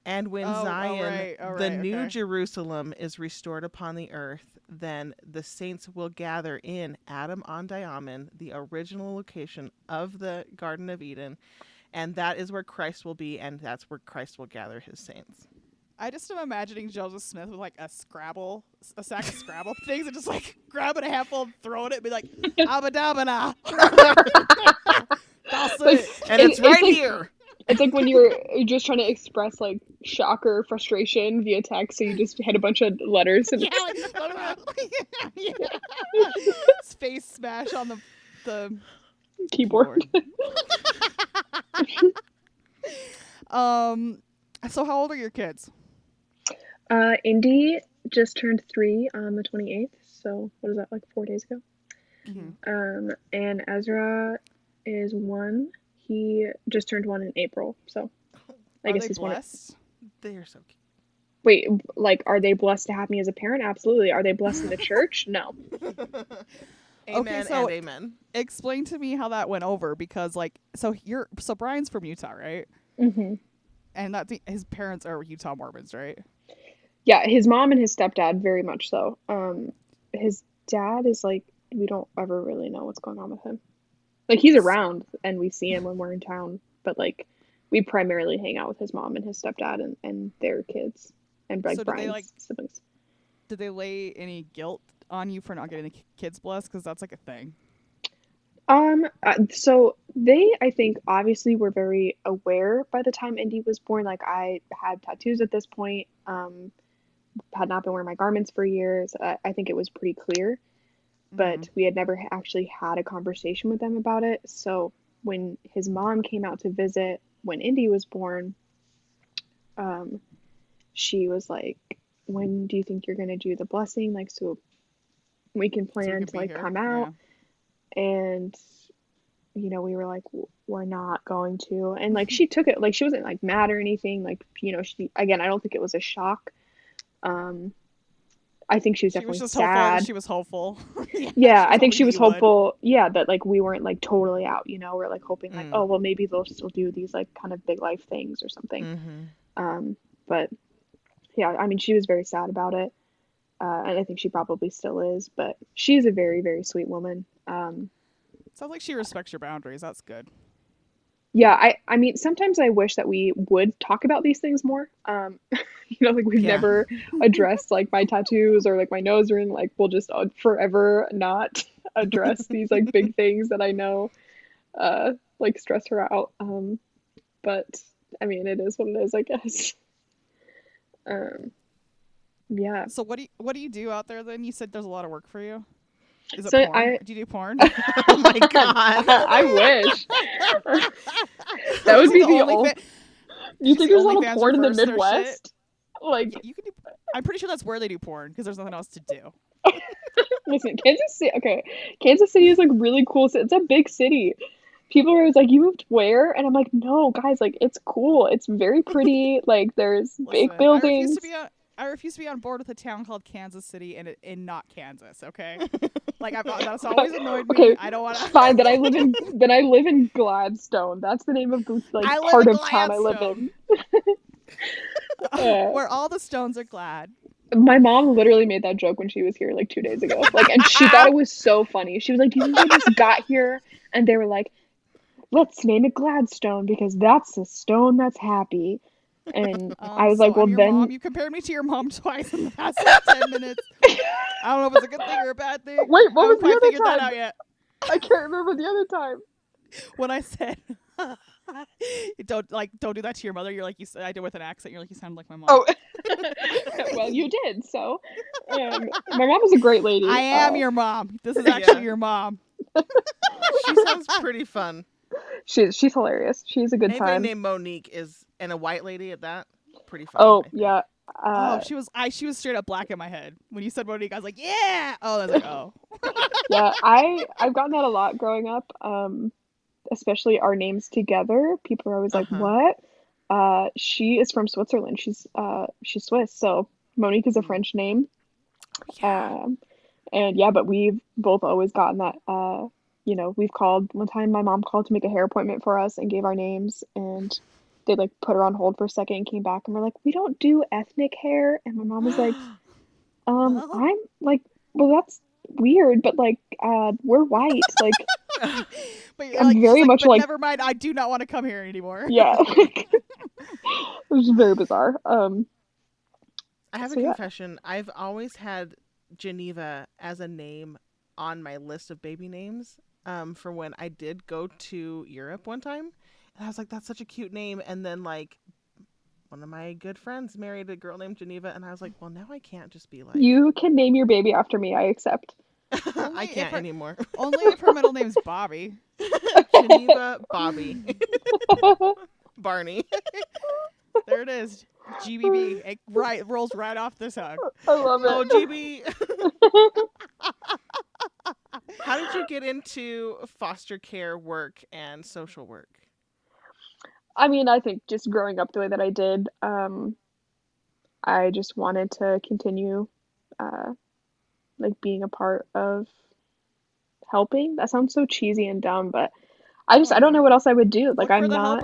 And when Oh, oh, Zion, right, oh, the right, new okay. Jerusalem, is restored upon the earth, then the saints will gather in Adam-ondi-Ahman, the original location of the Garden of Eden. And that is where Christ will be, and that's where Christ will gather his saints. I just am imagining Joseph Smith with like a Scrabble, a sack of Scrabble things, and just like grabbing a handful, and throwing it, and be like, "Abadabada." That's Like, it. And It- it's it's right like- here. It's like when you're you're just trying to express like shock or frustration via text, so you just hit a bunch of letters and Yeah, like, yeah. His face smash on the the keyboard. um, so how old are your kids? Uh, Indy just turned three on the 28th. So what is that like four days ago? Um, and Ezra is one. He just turned one in April. So I are guess they he's one. of- blessed? They are so cute. Wait, like, are they blessed to have me as a parent? Absolutely. Are they blessed in the church? No. Amen so- and amen. Explain to me how that went over because, like, so you're so Brian's from Utah, right? hmm And that his parents are Utah Mormons, right? Yeah, his mom and his stepdad very much so. Um, his dad is like we don't ever really know what's going on with him. Like he's around and we see him when we're in town, but like we primarily hang out with his mom and his stepdad and, and their kids and like So do they, like- siblings. Did they lay any guilt on you for not getting the kids blessed? Because that's like a thing. Um, uh, so they, I think, obviously were very aware by the time Indy was born. Like I had tattoos at this point. Um, had not been wearing my garments for years. I, I think it was pretty clear, but Mhm. we had never actually had a conversation with them about it. So when his mom came out to visit when Indy was born, um, she was like, "When do you think you're gonna do the blessing? Like, so we can plan could to like here. come out." and you know we were like we're not going to and like she took it like she wasn't like mad or anything like you know she again i don't think it was a shock um i think she was Yeah. She definitely was just hopeful. sad She was hopeful. yeah i think she was you would. hopeful yeah that like we weren't like totally out you know we're like hoping like Mm. oh well maybe they'll still do these like kind of big life things or something Mm-hmm. um but yeah i mean she was very sad about it uh, and i think she probably still is but she's a very very sweet woman um Sounds like she respects your boundaries. That's good. Yeah, I I mean sometimes I wish that we would talk about these things more. Um, you know, like we've Yeah. never addressed like my tattoos or like my nose ring. Like we'll just uh, forever not address these like big things that I know uh like stress her out. Um, but I mean it is what it is, I guess. Um, yeah. So what do you what do you do out there then? You said there's a lot of work for you. Is it So porn? I- Do you do porn? Oh my god. I wish. that would be the, only only. fa- You think the there's a lot of porn in the Midwest? Like you can do. I'm pretty sure that's where they do porn because there's nothing else to do. Listen, Kansas City. Okay, Kansas City is like really cool. It's a big city. People are always like, "You moved where?" And I'm like, "No, guys. Like, it's cool. It's very pretty. Like, there's big Listen, I refuse buildings." to be on. I refuse to be on board with a town called Kansas City and and not Kansas. Okay, like I've, that's always annoyed me. Okay, I don't want to. Fine. Then I live in. Then I live in Gladstone. That's the name of the like part of town I live in. Uh, where all the stones are glad. My mom literally made that joke when she was here like two days ago. Like, and she thought it was so funny. She was like, "Do you think just got here and they were like, let's name it Gladstone because that's the stone that's happy." And I Um, was so like, "Well, then." mom. you compared me to your mom twice in the past like, ten minutes. I don't know if it's a good thing or a bad thing. Wait, what I was the other figured that time? out yet. I can't remember the other time. When I said, "Don't like, don't do that to your mother," you're like, "You said I did with an accent." You're like, "You sound like my mom." Oh, well, you did. So, um, my mom is a great lady. I am Uh, your mom. This is Yeah. actually your mom. She sounds pretty fun. She's she's hilarious. She's a good Anybody time. Name Monique is and a white lady at that. Pretty fun. oh yeah. Uh, oh, she was I she was straight up black in my head when you said Monique. I was like, yeah. Oh, I was like, oh. yeah. I I've gotten that a lot growing up. Um, especially our names together. People are always like, Uh-huh. "What?" Uh, she is from Switzerland. She's uh she's Swiss. So Monique is a French name. Um, and yeah, but we've both always gotten that. Uh, you know, we've called one time. My mom called to make a hair appointment for us and gave our names, and they like put her on hold for a second and came back and we're like, we don't do ethnic hair. And my mom was like, um, Well? I'm like, well, that's weird, but like, uh, we're white. Like, But I'm like, very much like- never mind. I do not want to come here anymore. yeah, it was very bizarre. Um, I have a So, yeah. confession. I've always had Geneva as a name on my list of baby names um, for when I did go to Europe one time. And I was like, that's such a cute name. And then, like, one of my good friends married a girl named Geneva. And I was like, well, now I can't just be like. you can name your baby after me. I accept. I can't her- anymore. Only if her middle name's Bobby. Geneva Bobby. Barney. There it is. GBB. It right rolls right off the tongue. I love it. Oh, GB. How did you get into foster care work and social work? I mean, I think just growing up the way that I did, um, I just wanted to continue, uh, like being a part of helping. That sounds so cheesy and dumb, but I just I don't know what else I would do. Like I'm not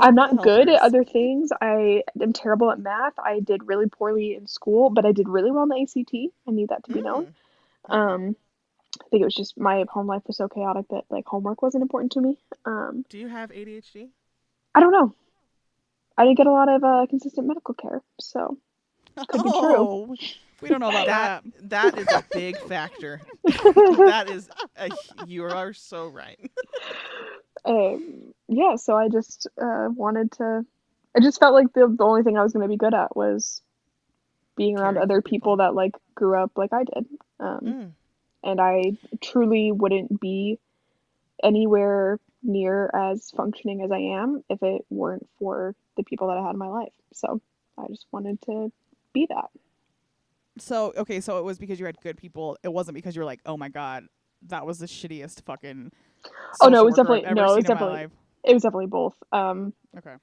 I'm not good at other things. I am terrible at math. I did really poorly in school, but I did really well in the ACT. I need that to be known. Mm. Um, I think it was just my home life was so chaotic that like homework wasn't important to me. Um, Do you have ADHD? I don't know. I didn't get a lot of uh, consistent medical care, so Could be true. Oh, we don't know about That that. that is a big factor. that is a, you are so right. um, yeah. So I just uh, wanted to. I just felt like the the only thing I was going to be good at was being around Caring other people. people that like grew up like I did. Um, Mm. and I truly wouldn't be anywhere near as functioning as I am if it weren't for the people that I had in my life. So I just wanted to be that. So okay, so it was because you had good people. It wasn't because you were like, oh my god, that was the shittiest fucking. Oh, no, it was definitely- no, it was definitely- It was definitely both. Um, Okay.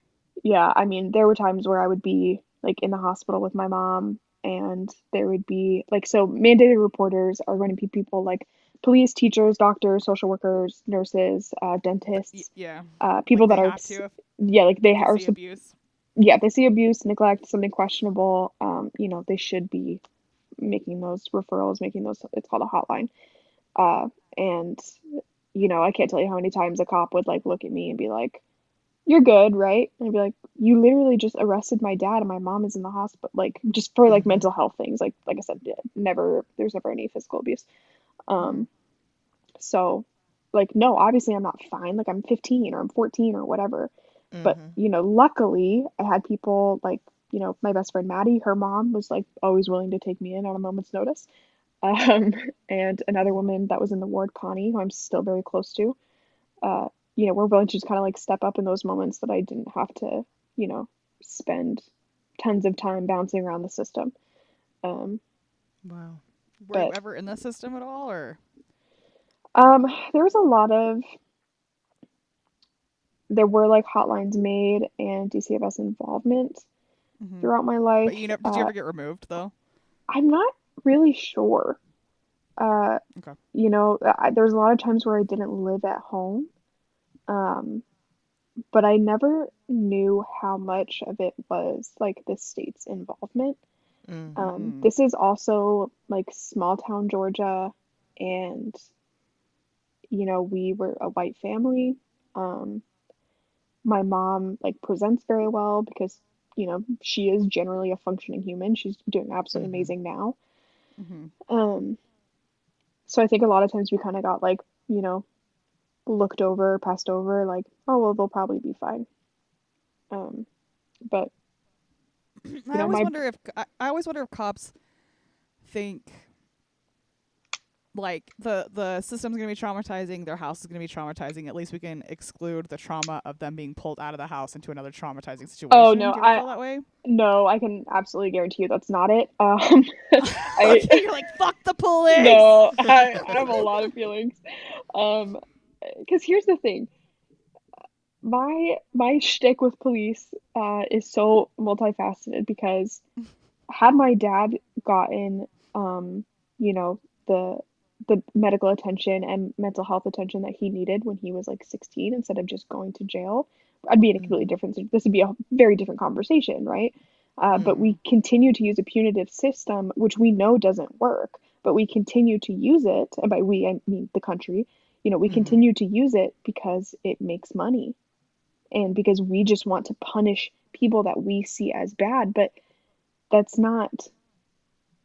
yeah, I mean, there were times where I would be like in the hospital with my mom, and there would be like so mandated reporters are going to be people like police, teachers, doctors, social workers, nurses, uh, dentists, yeah. uh, people like that are to yeah, like they they are sup- abuse. yeah, if they see abuse, neglect, something questionable, um, you know, they should be making those referrals, making those, it's called a hotline. Uh, and, you know, I can't tell you how many times a cop would like look at me and be like, You're good, right? And I'd be like, You literally just arrested my dad and my mom is in the hospital, like just for like Mhm. mental health things. Like, like I said, never, there's never any physical abuse. Um, so, like, no, obviously I'm not fine. Like, I'm 15 or I'm 14 or whatever. But, Mhm. you know, luckily I had people like, you know, my best friend Maddie, her mom was like always willing to take me in on a moment's notice. Um, and another woman that was in the ward, Connie, who I'm still very close to, uh, you know, we're willing to just kind of like step up in those moments that I didn't have to, you know, spend tons of time bouncing around the system. Um, Wow. Were you ever in the system at all, or Um, there was a lot of there were like hotlines made and DCFS involvement Mhm. throughout my life. but you never did you Uh, ever get removed though? I'm not really sure. Uh, Okay. you know, I, there was a lot of times where I didn't live at home. Um, but I never knew how much of it was like the state's involvement. Mhm. Um, Mhm. this is also like small town Georgia, and you know, we were a white family. Um, my mom like presents very well because you know she is generally a functioning human. She's doing absolutely Mhm. amazing now. hmm Um, so I think a lot of times we kind of got like, you know, looked over, passed over, like, oh well, they'll probably be fine. Um, but I know, always my- wonder if I, I always wonder if cops think like the the system's gonna be traumatizing, their house is gonna be traumatizing. At least we can exclude the trauma of them being pulled out of the house into another traumatizing situation. Oh, no, Do you ever I- feel that way? no, I can absolutely guarantee you that's not it. Um, I, Okay, you're like fuck the police. no, I, I have a lot of feelings. Um, because here's the thing. My my shtick with police uh is so multifaceted because had my dad gotten um, you know, the the medical attention and mental health attention that he needed when he was like 16 instead of just going to jail, I'd be in a completely different this would be a very different conversation, right? Uh, but we continue to use a punitive system, which we know doesn't work, but we continue to use it. And by we, I mean the country. You know, we Mhm. continue to use it because it makes money and because we just want to punish people that we see as bad. But that's not,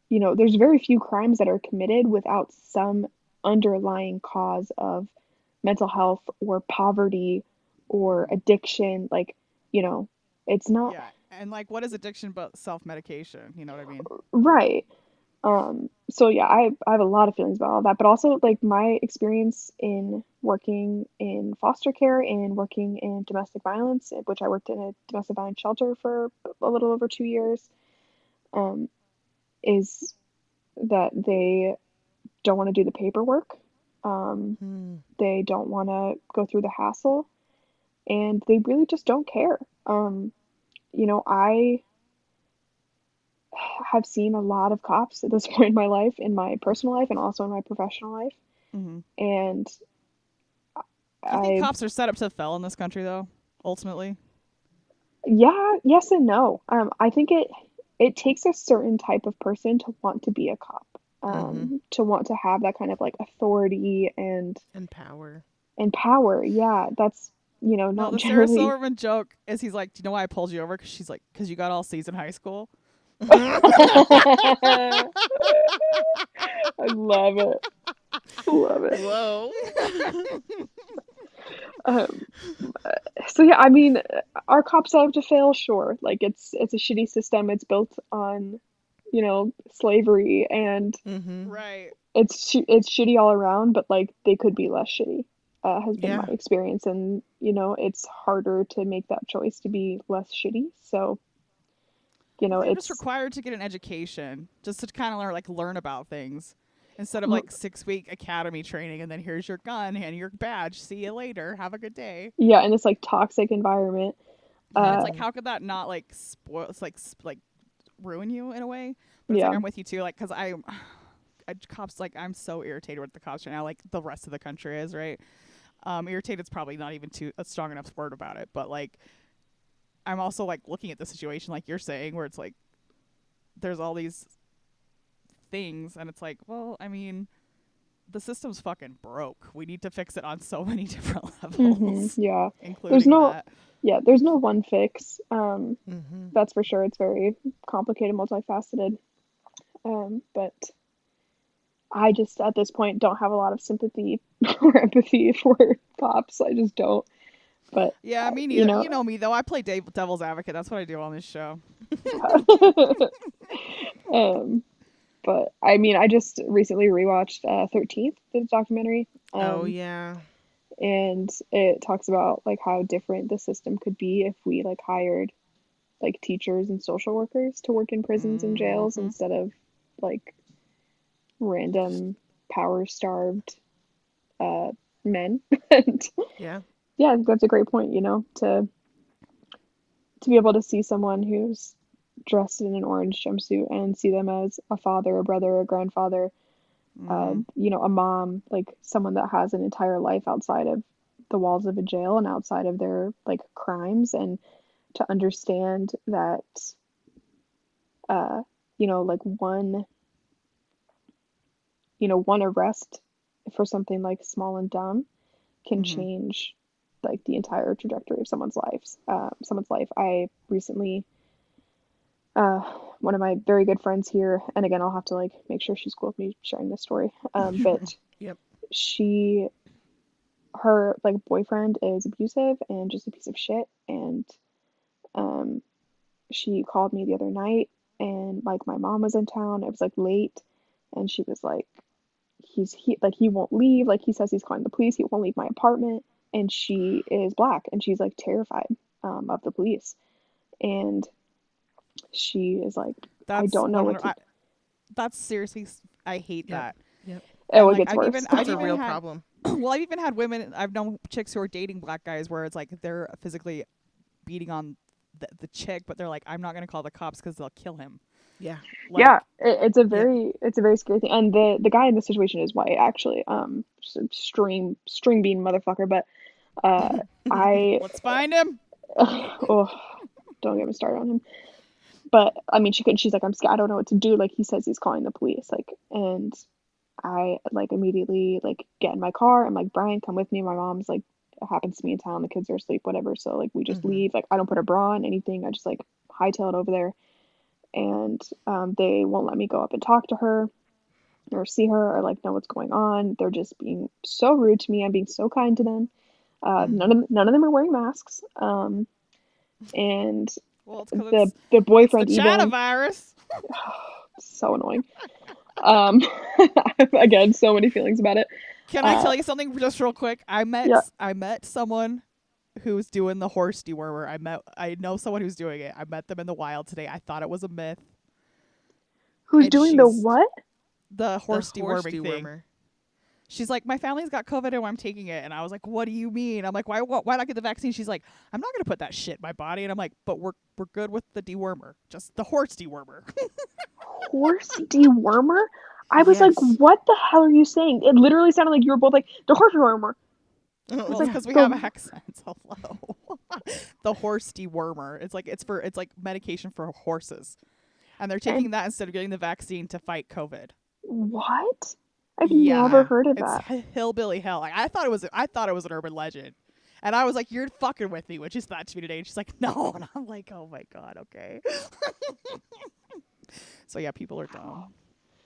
you know, there's very few crimes that are committed without some underlying cause of mental health or poverty or addiction. Like, you know, it's not. Yeah, and like what is addiction but self medication? You know what I mean? Right. Um, so yeah, I I have a lot of feelings about all that, but also like my experience in working in foster care and working in domestic violence, which I worked in a domestic violence shelter for a little over two years, um, is that they don't want to do the paperwork. Um, Hmm. they don't want to go through the hassle, and they really just don't care. Um, you know, I have seen a lot of cops at this point in my life, in my personal life, and also in my professional life. Mm-hmm. And Do you think cops are set up to fail in this country, though? Ultimately, yeah, yes and no. Um, I think it it takes a certain type of person to want to be a cop, um, to want to have that kind of like authority and And power. and power. Yeah, that's you know no. not The Sarah. Silverman joke is he's like, "Do you know why I pulled you over?" Because she's like, "Because you got all C's in high school." I love it. Love it. Whoa. Um, so yeah, I mean, our cops have to fail, sure. Like it's it's a shitty system. It's built on, you know, slavery, and hmm Right. it's sh- it's shitty all around. But like they could be less shitty. Uh, has been Yeah. my experience, and you know, it's harder to make that choice to be less shitty. So, you know, They're it's just required to get an education, just to kind of learn, like learn about things, instead of like six week academy training and then here's your gun and your badge. See you later. Have a good day. yeah, in this like toxic environment. And Uh, it's like, how could that not like spoil? It's like sp- like ruin you in a way. But it's Yeah. like I'm with you too. Like, cause I, I cops like I'm so irritated with the cops right now. Like the rest of the country is right. Um, irritated's probably not even too a strong enough word about it. But like, I'm also like looking at the situation like you're saying, where it's like there's all these things, and it's like, well, I mean. The system's fucking broke. We need to fix it on so many different levels, mhm, yeah, including no- that. yeah. There's no one fix. Um, hmm that's for sure. It's very complicated, multifaceted. Um, but I just at this point don't have a lot of sympathy or empathy for cops. I just don't. But Yeah, me you neither. You know- know, me though. I play devil's advocate. That's what I do on this show. um, but I mean, I just recently rewatched uh, 13th, the documentary. Um, oh yeah. and it talks about like how different the system could be if we like hired like teachers and social workers to work in prisons and jails Mhm. instead of like random power starved uh men and Yeah. Yeah I think that's a great point you know to to be able to see someone who's dressed in an orange jumpsuit and see them as a father a brother a grandfather uh, Mhm. you know, a mom, like someone that has an entire life outside of the walls of a jail and outside of their like crimes, and to understand that, uh, you know, like one, you know, one arrest for something like small and dumb can Mhm. change like the entire trajectory of someone's lives, uh, someone's life. I recently uh, one of my very good friends here, and again, I'll have to like make sure she's cool with me sharing this story. Um, but Yep. she, her like boyfriend is abusive and just a piece of shit, and um, she called me the other night, and like my mom was in town. It was like late, and she was like, he's he like he won't leave. Like he says he's calling the police. He won't leave my apartment, and she is black, and she's like terrified um, of the police, and she is like That's don't know what 100 to- I- that's seriously. i hate Yep. that. oh, like, it gets I've worse. even- I've That's a real had- problem. well, I've even had women. I've known chicks who are dating black guys where it's like they're physically beating on the, the chick, but they're like, I'm not gonna call the cops because they'll kill him. Yeah. Like, yeah, it, it's a very it's a very scary thing. And the the guy in this situation is white actually. Um, just a string string bean motherfucker. But uh, I Let's find him. oh, don't get me started on him. But I mean, she could. She's like, I'm scared. I don't know what to do. Like he says he's calling the police. Like, and I like immediately like get in my car. I'm like, Brian, come with me. My mom's like, it happens to me in town. The kids are asleep, whatever. So like, we just Mhm. leave. Like, I don't put a bra on anything. I just like hightail it over there, and um, they won't let me go up and talk to her or see her or like know what's going on. They're just being so rude to me. I'm being so kind to them. Uh, Mhm. None of none of them are wearing masks. Um, and Well, it's the it's, the it's boyfriend the even virus. so annoying. Um, again, so many feelings about it. Can I Uh, tell you something just real quick? I met Yeah. I met someone who's doing the horse dewormer. I met I know someone who's doing it. I met them in the wild today. I thought it was a myth. Who's And doing the what? The The horse horse deworming thing. She's like, my family's got COVID and I'm taking it. And I was like, what do you mean? I'm like, why why why not get the vaccine? She's like, I'm not gonna put that shit in my body. And I'm like, but we're we're good with the dewormer, just the horse dewormer. Horse dewormer? I was Yes. like, what the hell are you saying? It literally sounded like you were both like, the horse dewormer. Well, because we the- have accents. Hello, the horse dewormer. It's like it's for it's like medication for horses, and they're taking that instead of getting the vaccine to fight COVID. What? I've Yeah, never heard of It's that. hi- hillbilly hell. Like I thought it was. I thought it was an urban legend, and I was like, "You're fucking with me," which is that to me today. And she's like, "No," and I'm like, "Oh my god, okay." so yeah, people are dumb.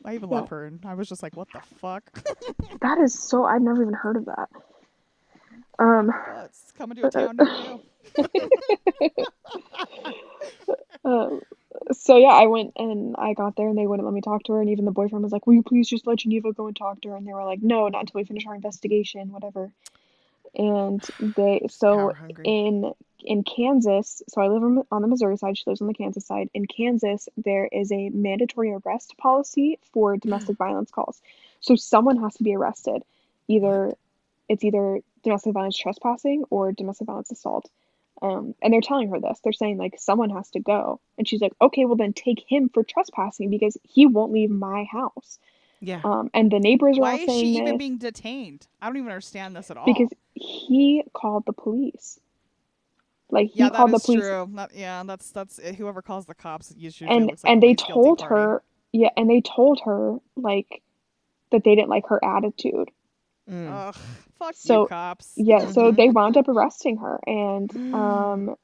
I even love her, and I was just like, "What the fuck?" That is so. I've never even heard of that. Um. It's coming to a town near you. So yeah, I went and I got there and they wouldn't let me talk to her. And even the boyfriend was like, "Will you please just let Geneva go and talk to her?" And they were like, "No, not until we finish our investigation, whatever." And they so in in Kansas, so I live on, on the Missouri side. She lives on the Kansas side. In Kansas, there is a mandatory arrest policy for domestic violence calls. So someone has to be arrested. Either it's either domestic violence trespassing or domestic violence assault. Um, and they're telling her this. They're saying like someone has to go, and she's like, okay, well then take him for trespassing because he won't leave my house. yeah. Um, and the neighbors are Why all is she even being detained? I don't even understand this at all. because he called the police. Like he yeah, called that the police, true. Not, yeah, that's that's uh, whoever calls the cops usually and like and they told her, yeah, and they told her like that they didn't like her attitude. Mm. Ugh, fuck So, you, cops. Yeah, so Mhm. they wound up arresting her, and um,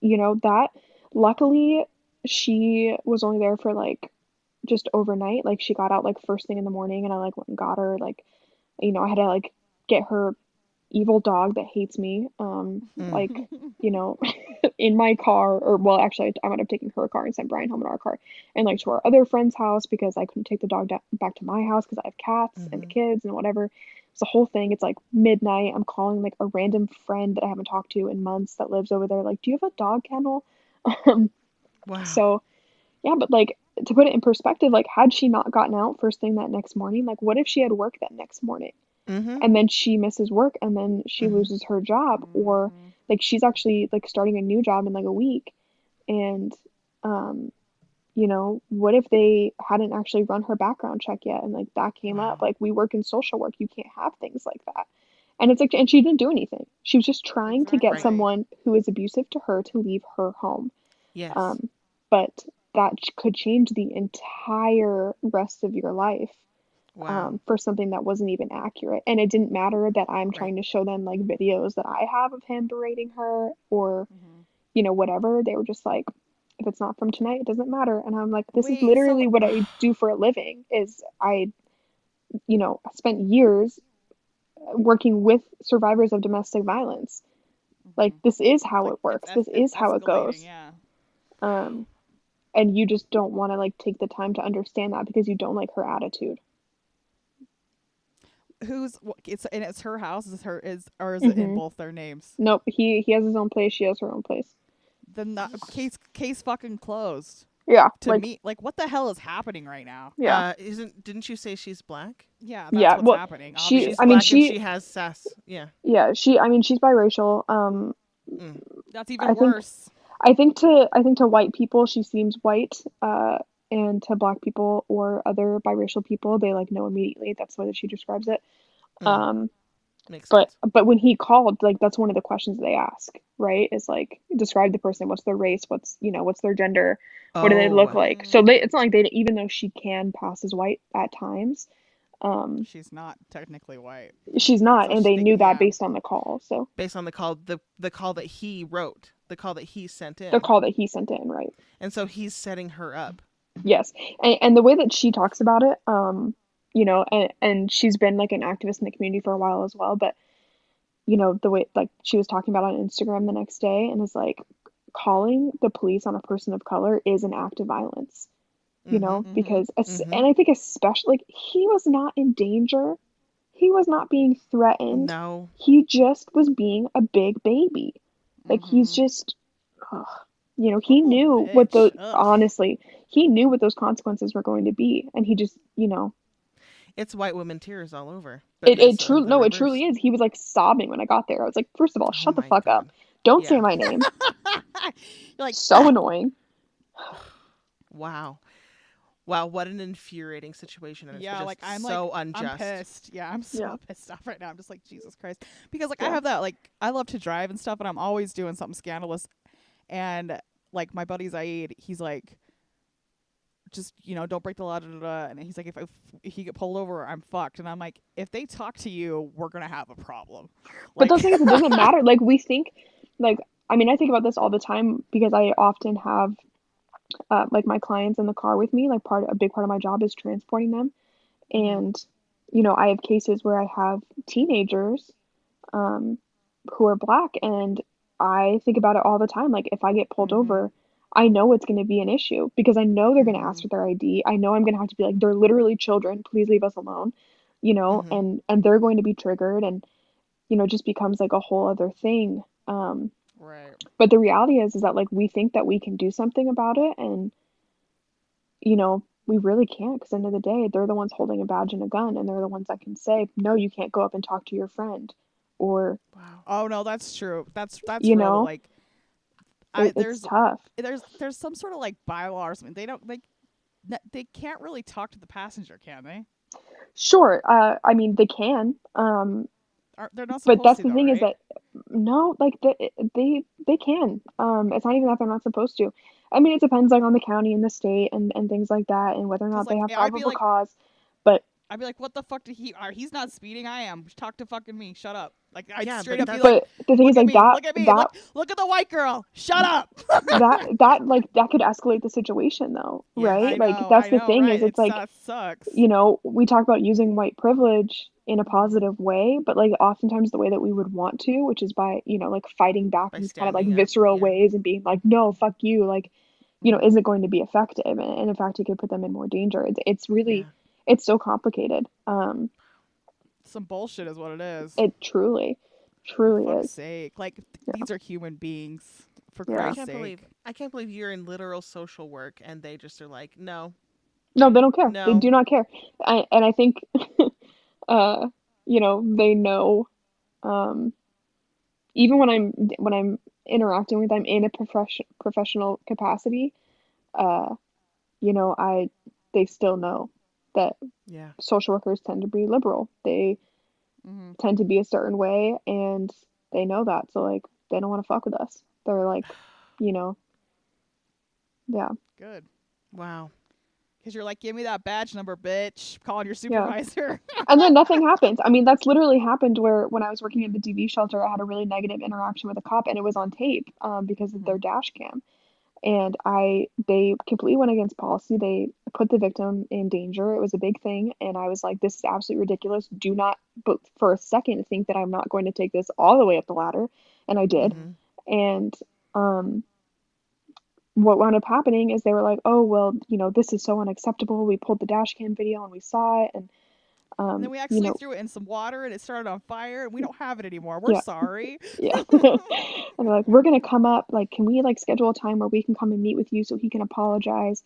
you know that luckily she was only there for like just overnight. Like she got out like first thing in the morning, and I like went and got her. Like, you know, I had to like get her evil dog that hates me. Um, Mm. like you know, in my car, or well, actually, I wound up taking her car and sent Brian home in our car, and like to our other friend's house because I couldn't take the dog da- back to my house because I have cats and the kids and whatever. It's a whole thing. It's like midnight. I'm calling like a random friend that I haven't talked to in months that lives over there. Like, do you have a dog kennel? Um, wow. so, yeah, but like to put it in perspective, like had she not gotten out first thing that next morning, like what if she had work that next morning mm-hmm. and then she misses work and then she Mhm. loses her job or Mhm. like she's actually like starting a new job in like a week and um you know what if they hadn't actually run her background check yet and like that came up like we work in social work you can't have things like that and it's like and she didn't do anything she was just trying to get someone who is abusive to her to leave her home yes. um but that could change the entire rest of your life wow. um, for something that wasn't even accurate. And it didn't matter that I'm trying to show them like videos that I have of him berating her or, Mhm. you know, whatever. They were just like, if it's not from tonight, it doesn't matter. And I'm like, this Wait, is literally so- what I do for a living is I, you know, spent years working with survivors of domestic violence. Like this is how Like, it works. This is how it goes. Yeah. Um, and you just don't want to like take the time to understand that because you don't like her attitude. Who's wh- it's and it's her house. Is her is or is it in Mhm. both their names? Nope, he he has his own place. She has her own place. Then that case case fucking closed. Yeah, To like me, like what the hell is happening right now? yeah, Uh, isn't didn't you say she's black? Yeah, that's Yeah, what's well, happening. she- obviously. She's I mean, she- she has sass. Yeah. yeah. She, I mean, she's biracial. Um, that's even I think- worse. I think to I think to white people she seems white. Uh, and to black people or other biracial people, they like know immediately. That's the way that she describes it. Mm. Um, Makes but sense. but when he called, like that's one of the questions they ask, right? Is like describe the person. What's their race? What's you know what's their gender? What do they look Oh, like? So they, it's not like they even though she can pass as white at times, um, She's not technically white. she's not, So and they knew that yeah. based on the call. So Based on the call, the the call that he wrote, the call that he sent in, the call that he sent in, right? and so he's setting her up. Yes, and, and the way that she talks about it, um, you know, and, and she's been like an activist in the community for a while as well, but you know, the way like she was talking about on Instagram the next day and is like calling the police on a person of color is an act of violence. you know, Mhm. because es- Mhm. and I think especially like he was not in danger. He was not being threatened. No. He just was being a big baby. Like he's Mhm. just ugh. you know, he Little knew what bitch. those Ugh. honestly, he knew what those consequences were going to be and he just, you know, It's white women tears all over. but it, it truly no, it truly is. He was like sobbing when I got there. I was like, first of all, Oh shut the my fuck up. Don't Yeah. say my name. You're like so ah. annoying. Wow. Wow, what an infuriating situation. And it's Yeah, just like, I'm, so like, unjust. I'm pissed. Yeah, I'm so Yeah. pissed off right now. I'm just like Jesus Christ, because like I have that like I love to drive and stuff, and I'm always doing something scandalous, and like my buddy Zaid, he's like, just you know, don't break the law, da, da, da. and he's like, if, I, if he get pulled over, I'm fucked, and I'm like, if they talk to you, we're gonna have a problem. But Like- thing is, it doesn't matter. Like we think, like I mean, I think about this all the time because I often have, uh, like my clients in the car with me. Like part, a big part of my job is transporting them, and you know, I have cases where I have teenagers, um, who are black, and I think about it all the time. Like if I get pulled Mhm. over, I know it's going to be an issue because I know they're going to ask Mhm. for their ID. I know I'm going to have to be like, they're literally children. Please leave us alone. You know, Mhm. and and they're going to be triggered, and you know, just becomes like a whole other thing. Um, right. but the reality is, is that like we think that we can do something about it, and you know, we really can't. Because end of the day, they're the ones holding a badge and a gun, and they're the ones that can say, no, you can't go up and talk to your friend, or Wow. Oh no, that's true. That's that's You real, know? like. I, there's it's tough. there's there's some sort of like bylaw or something. They don't like they can't really talk to the passenger, can they? Sure. Uh, I mean, they can. Um, Are they're not but that's to, the though, thing is that no, like they they they can. Um, it's not even that they're not supposed to. I mean, it depends like on the county and the state and and things like that, and whether or not they like, have probable like- cause. But I'd be like, what the fuck did he? He's not speeding? I am. Talk to fucking me. Shut up. Like I'd Yeah, straight up be that's- like, But the thing look is like me, that look at me, that look, look at the white girl. Shut up. that that like that could escalate the situation though, Yeah, right? I like that's I the know, thing right? is it's like sucks. you know we talk about using white privilege in a positive way, but like oftentimes the way that we would want to, which is by you know like fighting back By in these kind of like up, visceral yeah. ways and being like no fuck you like you know Mhm. isn't going to be effective and, and in fact it could put them in more danger. It's it's really Yeah. it's so complicated. Um, Some bullshit is what it is. it truly truly For is. sake, like Yeah. these are human beings. For Yeah. I Christ's can't sake. believe I can't believe you're in literal social work and they just are like, no. No, they don't care. They do not care. I, and I think, uh, you know, they know, um, even when I'm when I'm interacting with them in a profession professional capacity, uh, you know, I they still know that Yeah. social workers tend to be liberal. They hmm tend to be a certain way, and they know that. So like, they don't want to fuck with us. They're like, you know, yeah. Good. Wow. Because you're like, give me that badge number, bitch. Calling your supervisor. and then nothing happens. I mean, that's literally happened where when I was working at the DV shelter, I had a really negative interaction with a cop, and it was on tape um, because of their dash cam. And I, they completely went against policy. They put the victim in danger. It was a big thing, and I was like, "This is absolutely ridiculous. Do not, but for a second, think that I'm not going to take this all the way up the ladder." And I did. Mhm. And um, what wound up happening is they were like, "Oh well, you know, this is so unacceptable. We pulled the dash cam video and we saw it, and um, and then we you actually know, threw it in some water and it started on fire and we don't have it anymore. We're Yeah. sorry. yeah." and they're like, "We're gonna come up. Like, can we like schedule a time where we can come and meet with you so he can apologize?"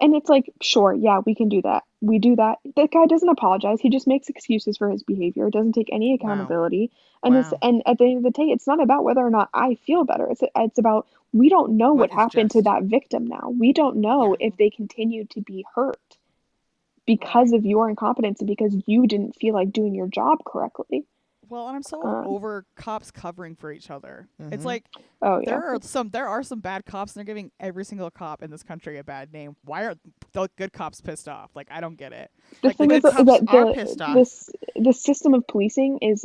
And it's like, sure, yeah, we can do that. We do that. That guy doesn't apologize. He just makes excuses for his behavior. Doesn't take any accountability. And it's and at the end of the day, it's not about whether or not I feel better. It's it's about we don't know What what, happened to that victim now. We don't know Yeah. if they continue to be hurt because of your incompetence and because you didn't feel like doing your job correctly. Well, and I'm so Um, over cops covering for each other. It's Mhm. like Oh yeah. there are some there are some bad cops and they're giving every single cop in this country a bad name. Why are the good cops pissed off? Like I don't get it. The like, thing the is good that, that are the pissed off. this the system of policing is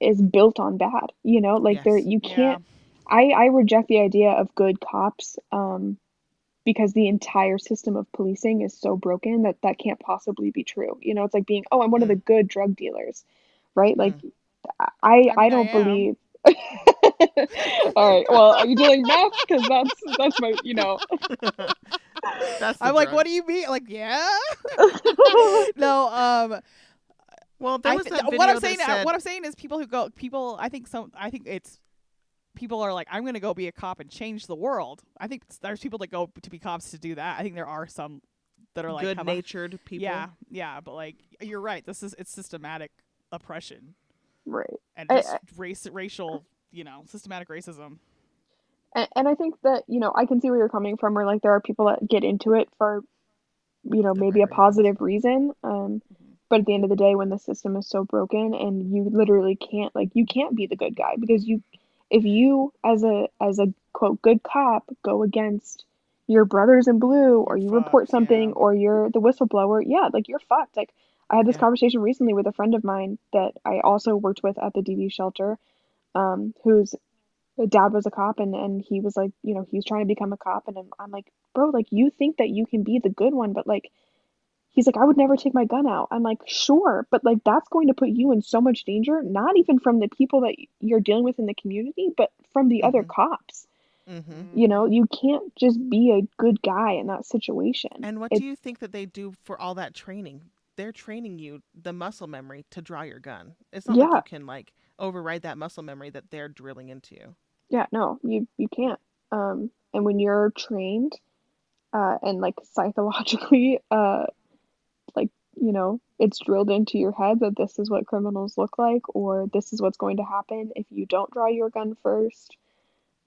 is built on bad. You know, like there you can't I I reject the idea of good cops um because the entire system of policing is so broken that that can't possibly be true. You know, it's like being, "Oh, I'm one of Mm. the good drug dealers." Right? Like I I, I mean, I don't am. believe All right. Well, are you doing meth? Because that's that's my, you know. That's I'm like, what do you mean? Like, yeah. no, um, Well, there was th- that video what I'm that saying, said, what I'm saying is, people who go, people. I think some. I think it's people are like, I'm gonna go be a cop and change the world. I think there's people that go to be cops to do that. I think there are some that are like good-natured people. Yeah, yeah, but like you're right. This is it's systematic oppression right. and I- just race, racial, you know, systematic racism. and, and I think that you know I can see where you're coming from. Where like there are people that get into it for, you know, maybe a positive reason. Um, but at the end of the day, when the system is so broken and you literally can't like you can't be the good guy because you, if you as a as a quote good cop go against your brothers in blue or you report something yeah. or you're the whistleblower, yeah, like you're fucked. Like I had this Yeah. conversation recently with a friend of mine that I also worked with at the DV shelter, um, whose dad was a cop and and he was like, you know, he's trying to become a cop and I'm, I'm like, bro, like you think that you can be the good one, but like he's like, I would never take my gun out. I'm like, sure, but like that's going to put you in so much danger, not even from the people that you're dealing with in the community, but from the other Mhm. cops. hmm You know, you can't just be a good guy in that situation. And what do you think that they do for all that training? They're training you the muscle memory to draw your gun. It's not like you can like override that muscle memory that they're drilling into you. Yeah, no, you you can't. Um, and when you're trained, uh, and like psychologically, uh, you know, it's drilled into your head that this is what criminals look like, or this is what's going to happen if you don't draw your gun first.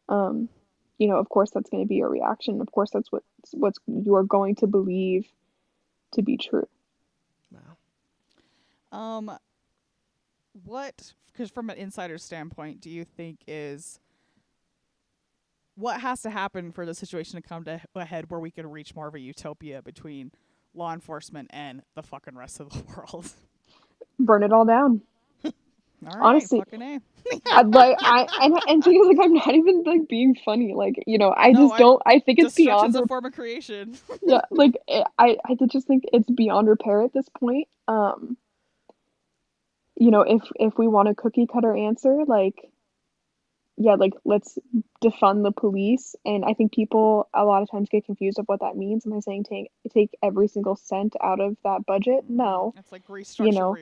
Um, you know, of course, that's going to be your reaction. Of course, that's what what's you're going to believe to be true. Wow. Um, what? Because from an insider standpoint, do you think is what has to happen for the situation to come to a head where we can reach more of a utopia between law enforcement and the fucking rest of the world? Burn it all down. All right, Honestly. I'd like I and and thing is like I'm not even like being funny. Like you know, I No, just I- don't. I think it's beyond. A form of creation. yeah, like eh, I I just think it's beyond repair at this point. Um, you know, if if we want a cookie cutter answer, like yeah, like let's defund the police. And I think people a lot of times get confused of what that means. Am I saying take take every single cent out of that budget? No. It's like restructuring. You know,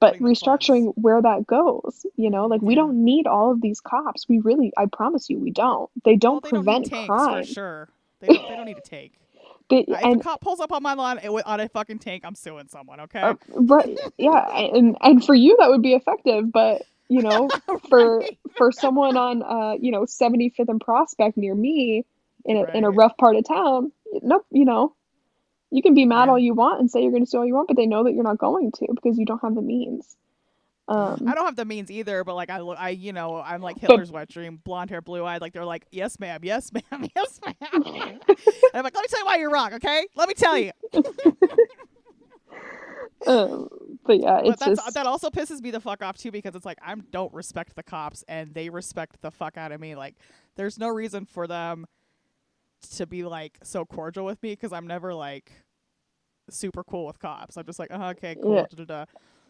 But restructuring where that goes, you know, like we don't need all of these cops. We really, I promise you, we don't. They don't well, they don't prevent need tanks crime. for sure. They don't, they don't need tank. They, Uh, if and a cop pulls up on my lawn eh, on a fucking tank, I'm suing someone. Okay. Uh, right, yeah, and and for you that would be effective, but you know, for Right. for someone on uh, you know, 75th and Prospect near me in a in a rough part of town, nope, you know, you can be mad Yeah. all you want and say you're going to do all you want, but they know that you're not going to because you don't have the means. Um, I don't have the means either, but like I, look, I, you know, I'm like But- Hitler's wet dream, blonde hair, blue eyed. Like they're like, yes, ma'am, yes, ma'am, yes, ma'am. and I'm like, let me tell you why you're wrong, okay? Let me tell you. um, but yeah, it's that's, just that also pisses me the fuck off too because it's like I don't respect the cops and they respect the fuck out of me. Like there's no reason for them to be like so cordial with me because I'm never like super cool with cops. I'm just like, uh okay, cool. Yeah. da-da-da."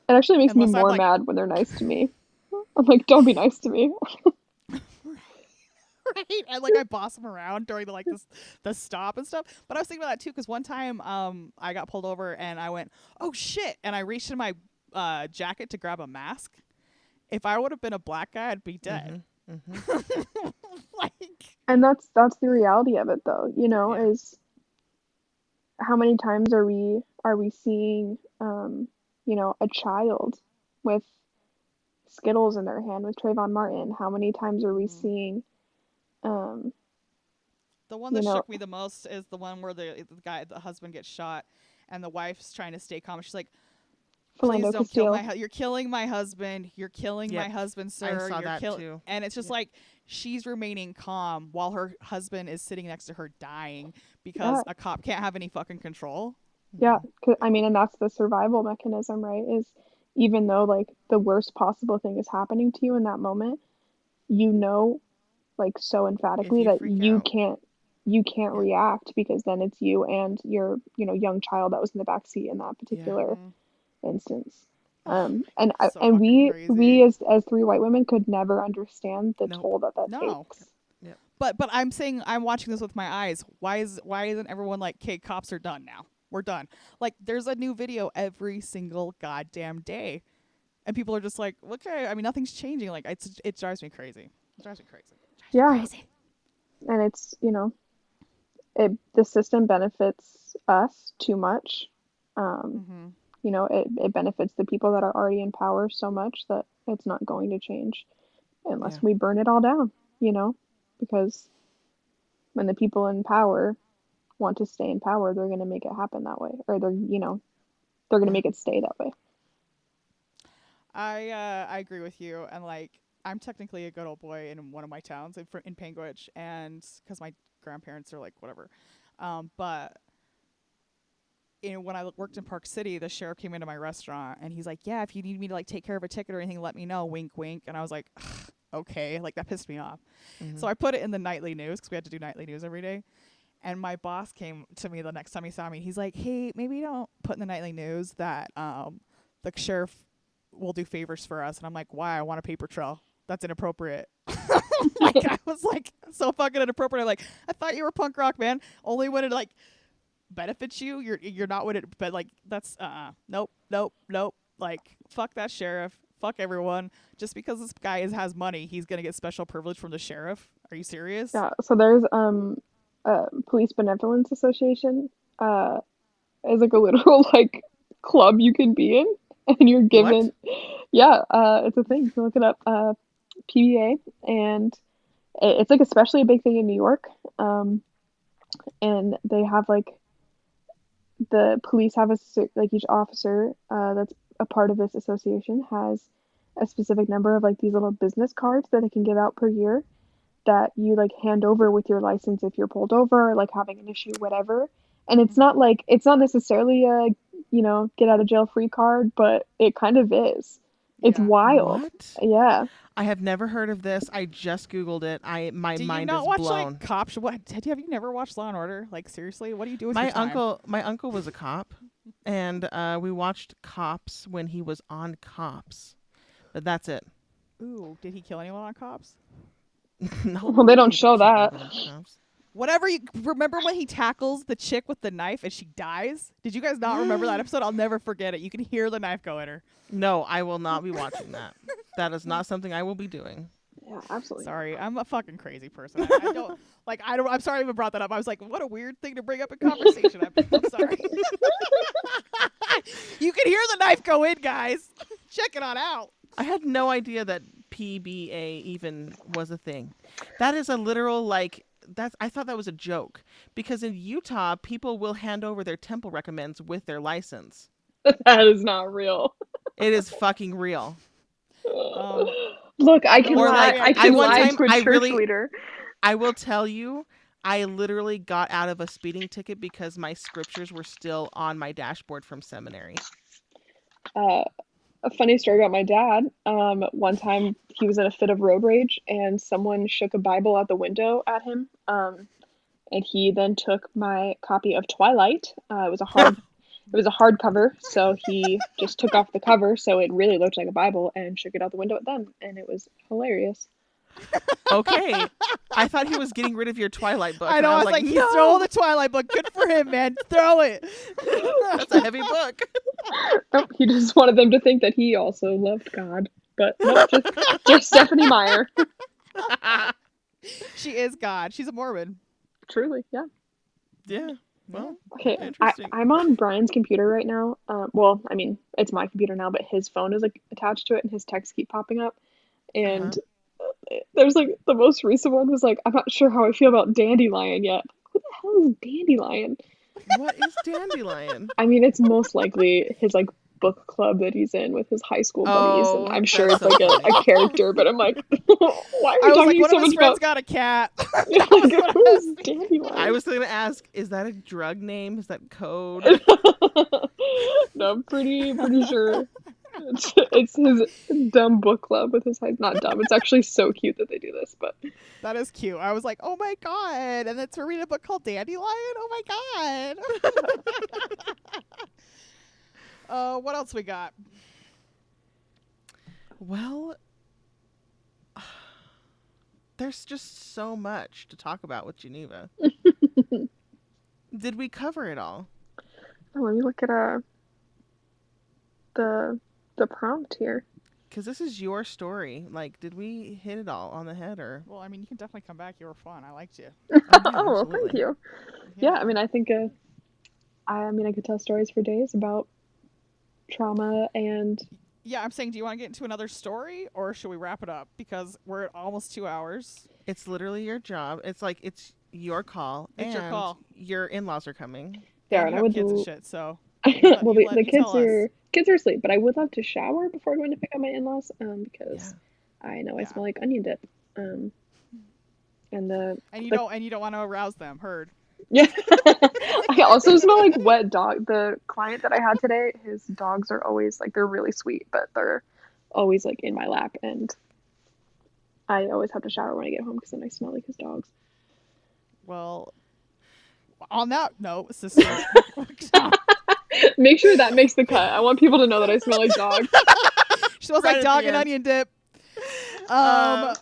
it actually makes me unless I'm, more like- mad when they're nice to me. I'm like, don't be nice to me. right? And like I boss them around during the like this the stop and stuff. But I was thinking about that too because one time um I got pulled over and I went oh shit and I reached in my uh jacket to grab a mask. If I would have been a black guy, I'd be dead. hmm like And that's that's the reality of it though, you know, Yeah. is how many times are we are we seeing um, you know, a child with Skittles in their hand with Trayvon Martin? How many times are we Mhm. seeing um the one You that know- shook me the most is the one where the the guy the husband gets shot and the wife's trying to stay calm. She's like, "Please Philando don't kill my hu- you're killing my husband. You're killing my Yep. husband, I sir. saw you're that kill-" too. And it's just Yep. like she's remaining calm while her husband is sitting next to her dying because Yeah. a cop can't have any fucking control. Yeah, I mean, and that's the survival mechanism, right? Is even though like the worst possible thing is happening to you in that moment, you know, like so emphatically you that you out. can't you can't Yeah. react because then it's you and your, you know, young child that was in the back seat in that particular Mhm. instance. Um, and I, So and we fucking we as as three white women could never understand the toll that that No. takes. But but but I'm saying I'm watching this with my eyes. Why is why isn't everyone like, "Okay, cops are done now. We're done." Like there's a new video every single goddamn day. And people are just like, "Okay, I mean nothing's changing." Like it's it drives me crazy. It drives me crazy. Yeah. And it's, you know, it the system benefits us too much. Um, Mm-hmm. you know, it, it benefits the people that are already in power so much that it's not going to change unless Yeah. we burn it all down, you know, because when the people in power want to stay in power, they're going to make it happen that way, or they're, you know, they're going to make it stay that way. I uh, I agree with you, and like I'm technically a good old boy in one of my towns in, in Panguitch, and because my grandparents are like whatever, um, but in, when I worked in Park City, the sheriff came into my restaurant and he's like, "Yeah, if you need me to like take care of a ticket or anything, let me know." Wink, wink. And I was like, "Okay," like that pissed me off. So I put it in the nightly news because we had to do nightly news every day. And my boss came to me the next time he saw me. He's like, "Hey, maybe don't put in the nightly news that um, the sheriff will do favors for us." And I'm like, "Why? I want a paper trail. That's inappropriate." like I was like so fucking inappropriate. Like I thought you were punk rock, man. Only when it like benefits you, you're you're not when it. But like that's uh, uh nope, nope, nope. Like fuck that sheriff. Fuck everyone. Just because this guy is, has money, he's gonna get special privilege from the sheriff. Are you serious? Yeah. So there's um a police benevolence association. Uh, is like a literal like club you can be in, and you're given. Yeah. Uh, it's a thing. You can look it up. Uh, PBA, and it's like especially a big thing in New York. Um, and they have like the police have a like each officer uh, that's a part of this association has a specific number of like these little business cards that they can give out per year that you like hand over with your license if you're pulled over, or like having an issue, whatever. And it's not like it's not necessarily a you know get out of jail free card, but it kind of is. It's Yeah. wild. What? Yeah. I have never heard of this. I just googled it. I my do you mind not is watch blown. like cops? What have you never watched Law and Order? Like seriously, what do you do with my your time? uncle my uncle was a cop and uh, we watched cops when he was on cops but that's it Ooh, did he kill anyone on cops? no Well, they don't show killed that. Anyone on Cops. Whatever you remember when he tackles the chick with the knife and she dies? Did you guys not remember that episode? I'll never forget it. You can hear the knife go in her. no i will not be watching that that is not something i will be doing Yeah, absolutely. Sorry, I'm a fucking crazy person. I, I don't like. I don't. I'm sorry I even brought that up. I was like, what a weird thing to bring up in conversation. I'm, I'm sorry. you can hear the knife go in, guys. Check it on out. i had no idea that pba even was a thing that is a literal like that's i thought that was a joke because in utah people will hand over their temple recommends with their license that is not real. it is fucking real Um, Look, I can lie. like, I I can one lie time- to a I church really- leader. I will tell you, I literally got out of a speeding ticket because my scriptures were still on my dashboard from seminary. uh, a funny story about my dad. Um, one time he was in a fit of road rage and someone shook a Bible out the window at him. Um, and he then took my copy of Twilight. Uh, it was a hard, it was a hard cover, so he just took off the cover, so it really looked like a Bible, and shook it out the window at them, and it was hilarious. Okay, I thought he was getting rid of your Twilight book. I know. I was was like, like, he no, stole the Twilight book. Good for him, man. Throw it. that's a heavy book. Nope, he just wanted them to think that he also loved God, but nope, just, just Stephenie Meyer. She is God. She's a Mormon. Truly, yeah. yeah. Well, Okay, I, Interesting. I'm on Brian's computer right now. Um, well, I mean, it's my computer now, but his phone is like attached to it, and his texts keep popping up. And uh, there's like the most recent one was like, I'm not sure how I feel about Dandelion yet. Who the hell is Dandelion? what is Dandelion? I mean, it's most likely his like book club that he's in with his high school buddies, Oh, and I'm sure it's like a, a character. But I'm like, why are you was like, so much friends about? got a cat. like? I was going to ask, is that a drug name? Is that code? no, I'm pretty pretty sure it's, it's his dumb book club with his high. Not dumb. It's actually so cute that they do this. But That is cute. I was like, oh my god. And then to read a book called Dandelion? Oh my god. uh, what else we got? Well, there's just so much to talk about with Geneva. Did we cover it all? Oh, let me look at uh the the prompt here. Because this is your story. Like, did we hit it all on the head or? Well, I mean, you can definitely come back. You were fun. I liked you. yeah, oh, well, thank you. Yeah, I mean, I think uh, I, I mean, I could tell stories for days about trauma and Yeah, I'm saying, do you want to get into another story, or should we wrap it up? Because we're at almost two hours. It's literally your job. It's like it's your call. It's your call. Your in-laws are coming. yeah, and and you I have would kids and shit. So well, the, the kids are. us. Are kids are asleep, but I would love to shower before going to pick up my in-laws, um, because I know I Yeah. smell like onion dip, um, and the and you the- don't and you don't want to arouse them. Heard. yeah, I also smell like wet dog. The client that I had today, his dogs are always like they're really sweet, but they're always like in my lap, and I always have to shower when I get home because then I smell like his dogs. Well, on that note, sister. Make sure that makes the cut. I want people to know that I smell like dog. she smells Right like dog and end. onion dip. Um, Uh,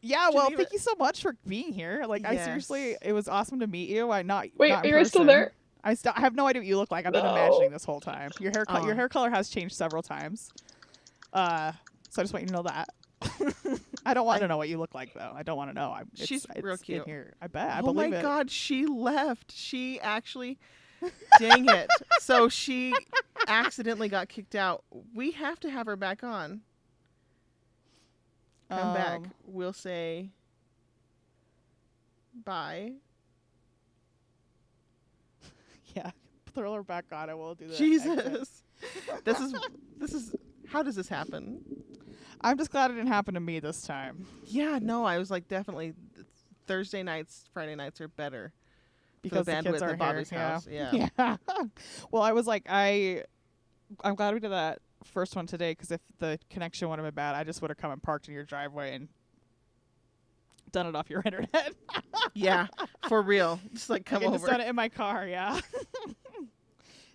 yeah, well, Geneva- thank you so much for being here. Like, I seriously, it was awesome to meet you. I not Wait, not you're still there? I still I have no idea what you look like. I've been imagining this whole time. Your hair co- your hair color has changed several times. Uh, so I just want you to know that. I don't want I- to know what you look like though. I don't want to know. I'm, it's, She's real it's in cute. here. I bet. I oh my it. god, she left. She actually dang it. So she accidentally got kicked out. We have to have her back on. Come back. Um, We'll say bye. Yeah, throw her back on. I will do that. Jesus. this is this is how does this happen? I'm just glad it didn't happen to me this time Yeah, no, I was like definitely Thursday nights, Friday nights are better. Because the the, kids are at Bobby's here. house, Yeah. yeah. Well, I was like, I, I'm glad we did that first one today because if the connection would have been bad, I just would have come and parked in your driveway and done it off your internet. Yeah, for real. Just like come I could just over. done it in my car. Yeah.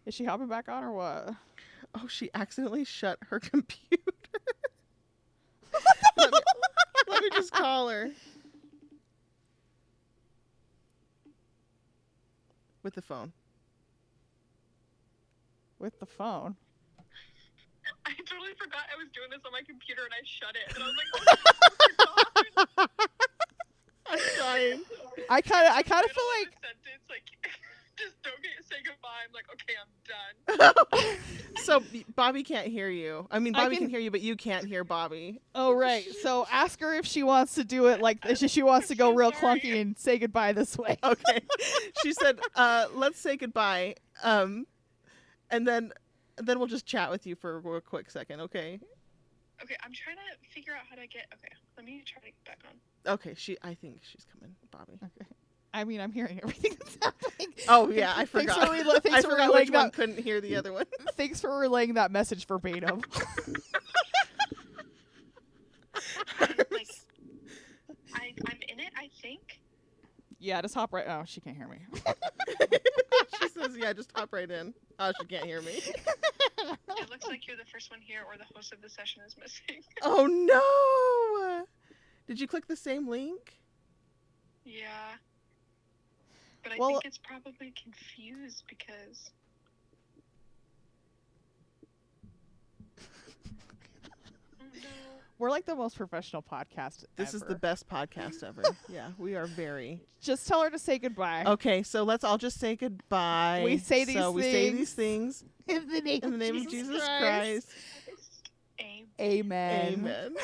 Is she hopping back on or what? Oh, she accidentally shut her computer. let, me, let me just call her. With the phone. With the phone. I totally forgot I was doing this on my computer and I shut it. And I was like, oh, I'm dying. I kind of, I kind of feel like sentence, like, just don't get say goodbye. I'm like, okay, I'm done. so Bobby can't hear you. I mean, I Bobby can... can- hear you, but you can't hear Bobby. Oh right. So ask her if she wants to do it like if she wants to go real Sorry. clunky and say goodbye this way. Okay. she said, uh, "Let's say goodbye." Um, and then, then we'll just chat with you for a real quick second. Okay. Okay, I'm trying to figure out how to get. Okay, let me try to get back on. Okay. She. I think she's coming, Bobby. I mean, I'm hearing everything that's happening. Oh yeah, I Thanks forgot. for rela- thanks I for forgot relaying which one that. couldn't hear the other one. Thanks for relaying that message verbatim. Like, I, I'm in it, I think. yeah, just hop right. Oh, she can't hear me. she says, "Yeah, just hop right in." Oh, she can't hear me. It looks like you're the first one here, or the host of the session is missing. Oh no! Did you click the same link? yeah. But I Well- think it's probably confused because. Oh no. We're like the most professional podcast. This is the best podcast ever. yeah, we are very. Just tell her to say goodbye. Okay, so let's all just say goodbye. We say these so we say these things In the name, in the name of Jesus Christ. Aim. Amen. Amen.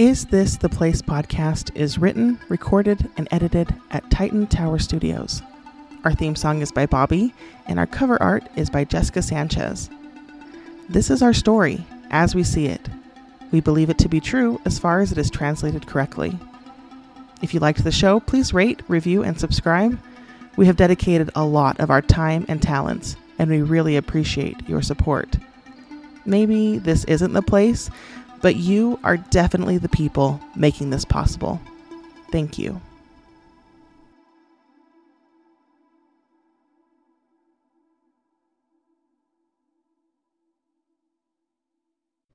Is This the Place podcast is written, recorded, and edited at Titan Tower Studios. Our theme song is by Bobby, and our cover art is by Jessica Sanchez. This is our story, as we see it. We believe it to be true as far as it is translated correctly. If you liked the show, please rate, review, and subscribe. We have dedicated a lot of our time and talents, and we really appreciate your support. Maybe this isn't the place, but you are definitely the people making this possible. Thank you.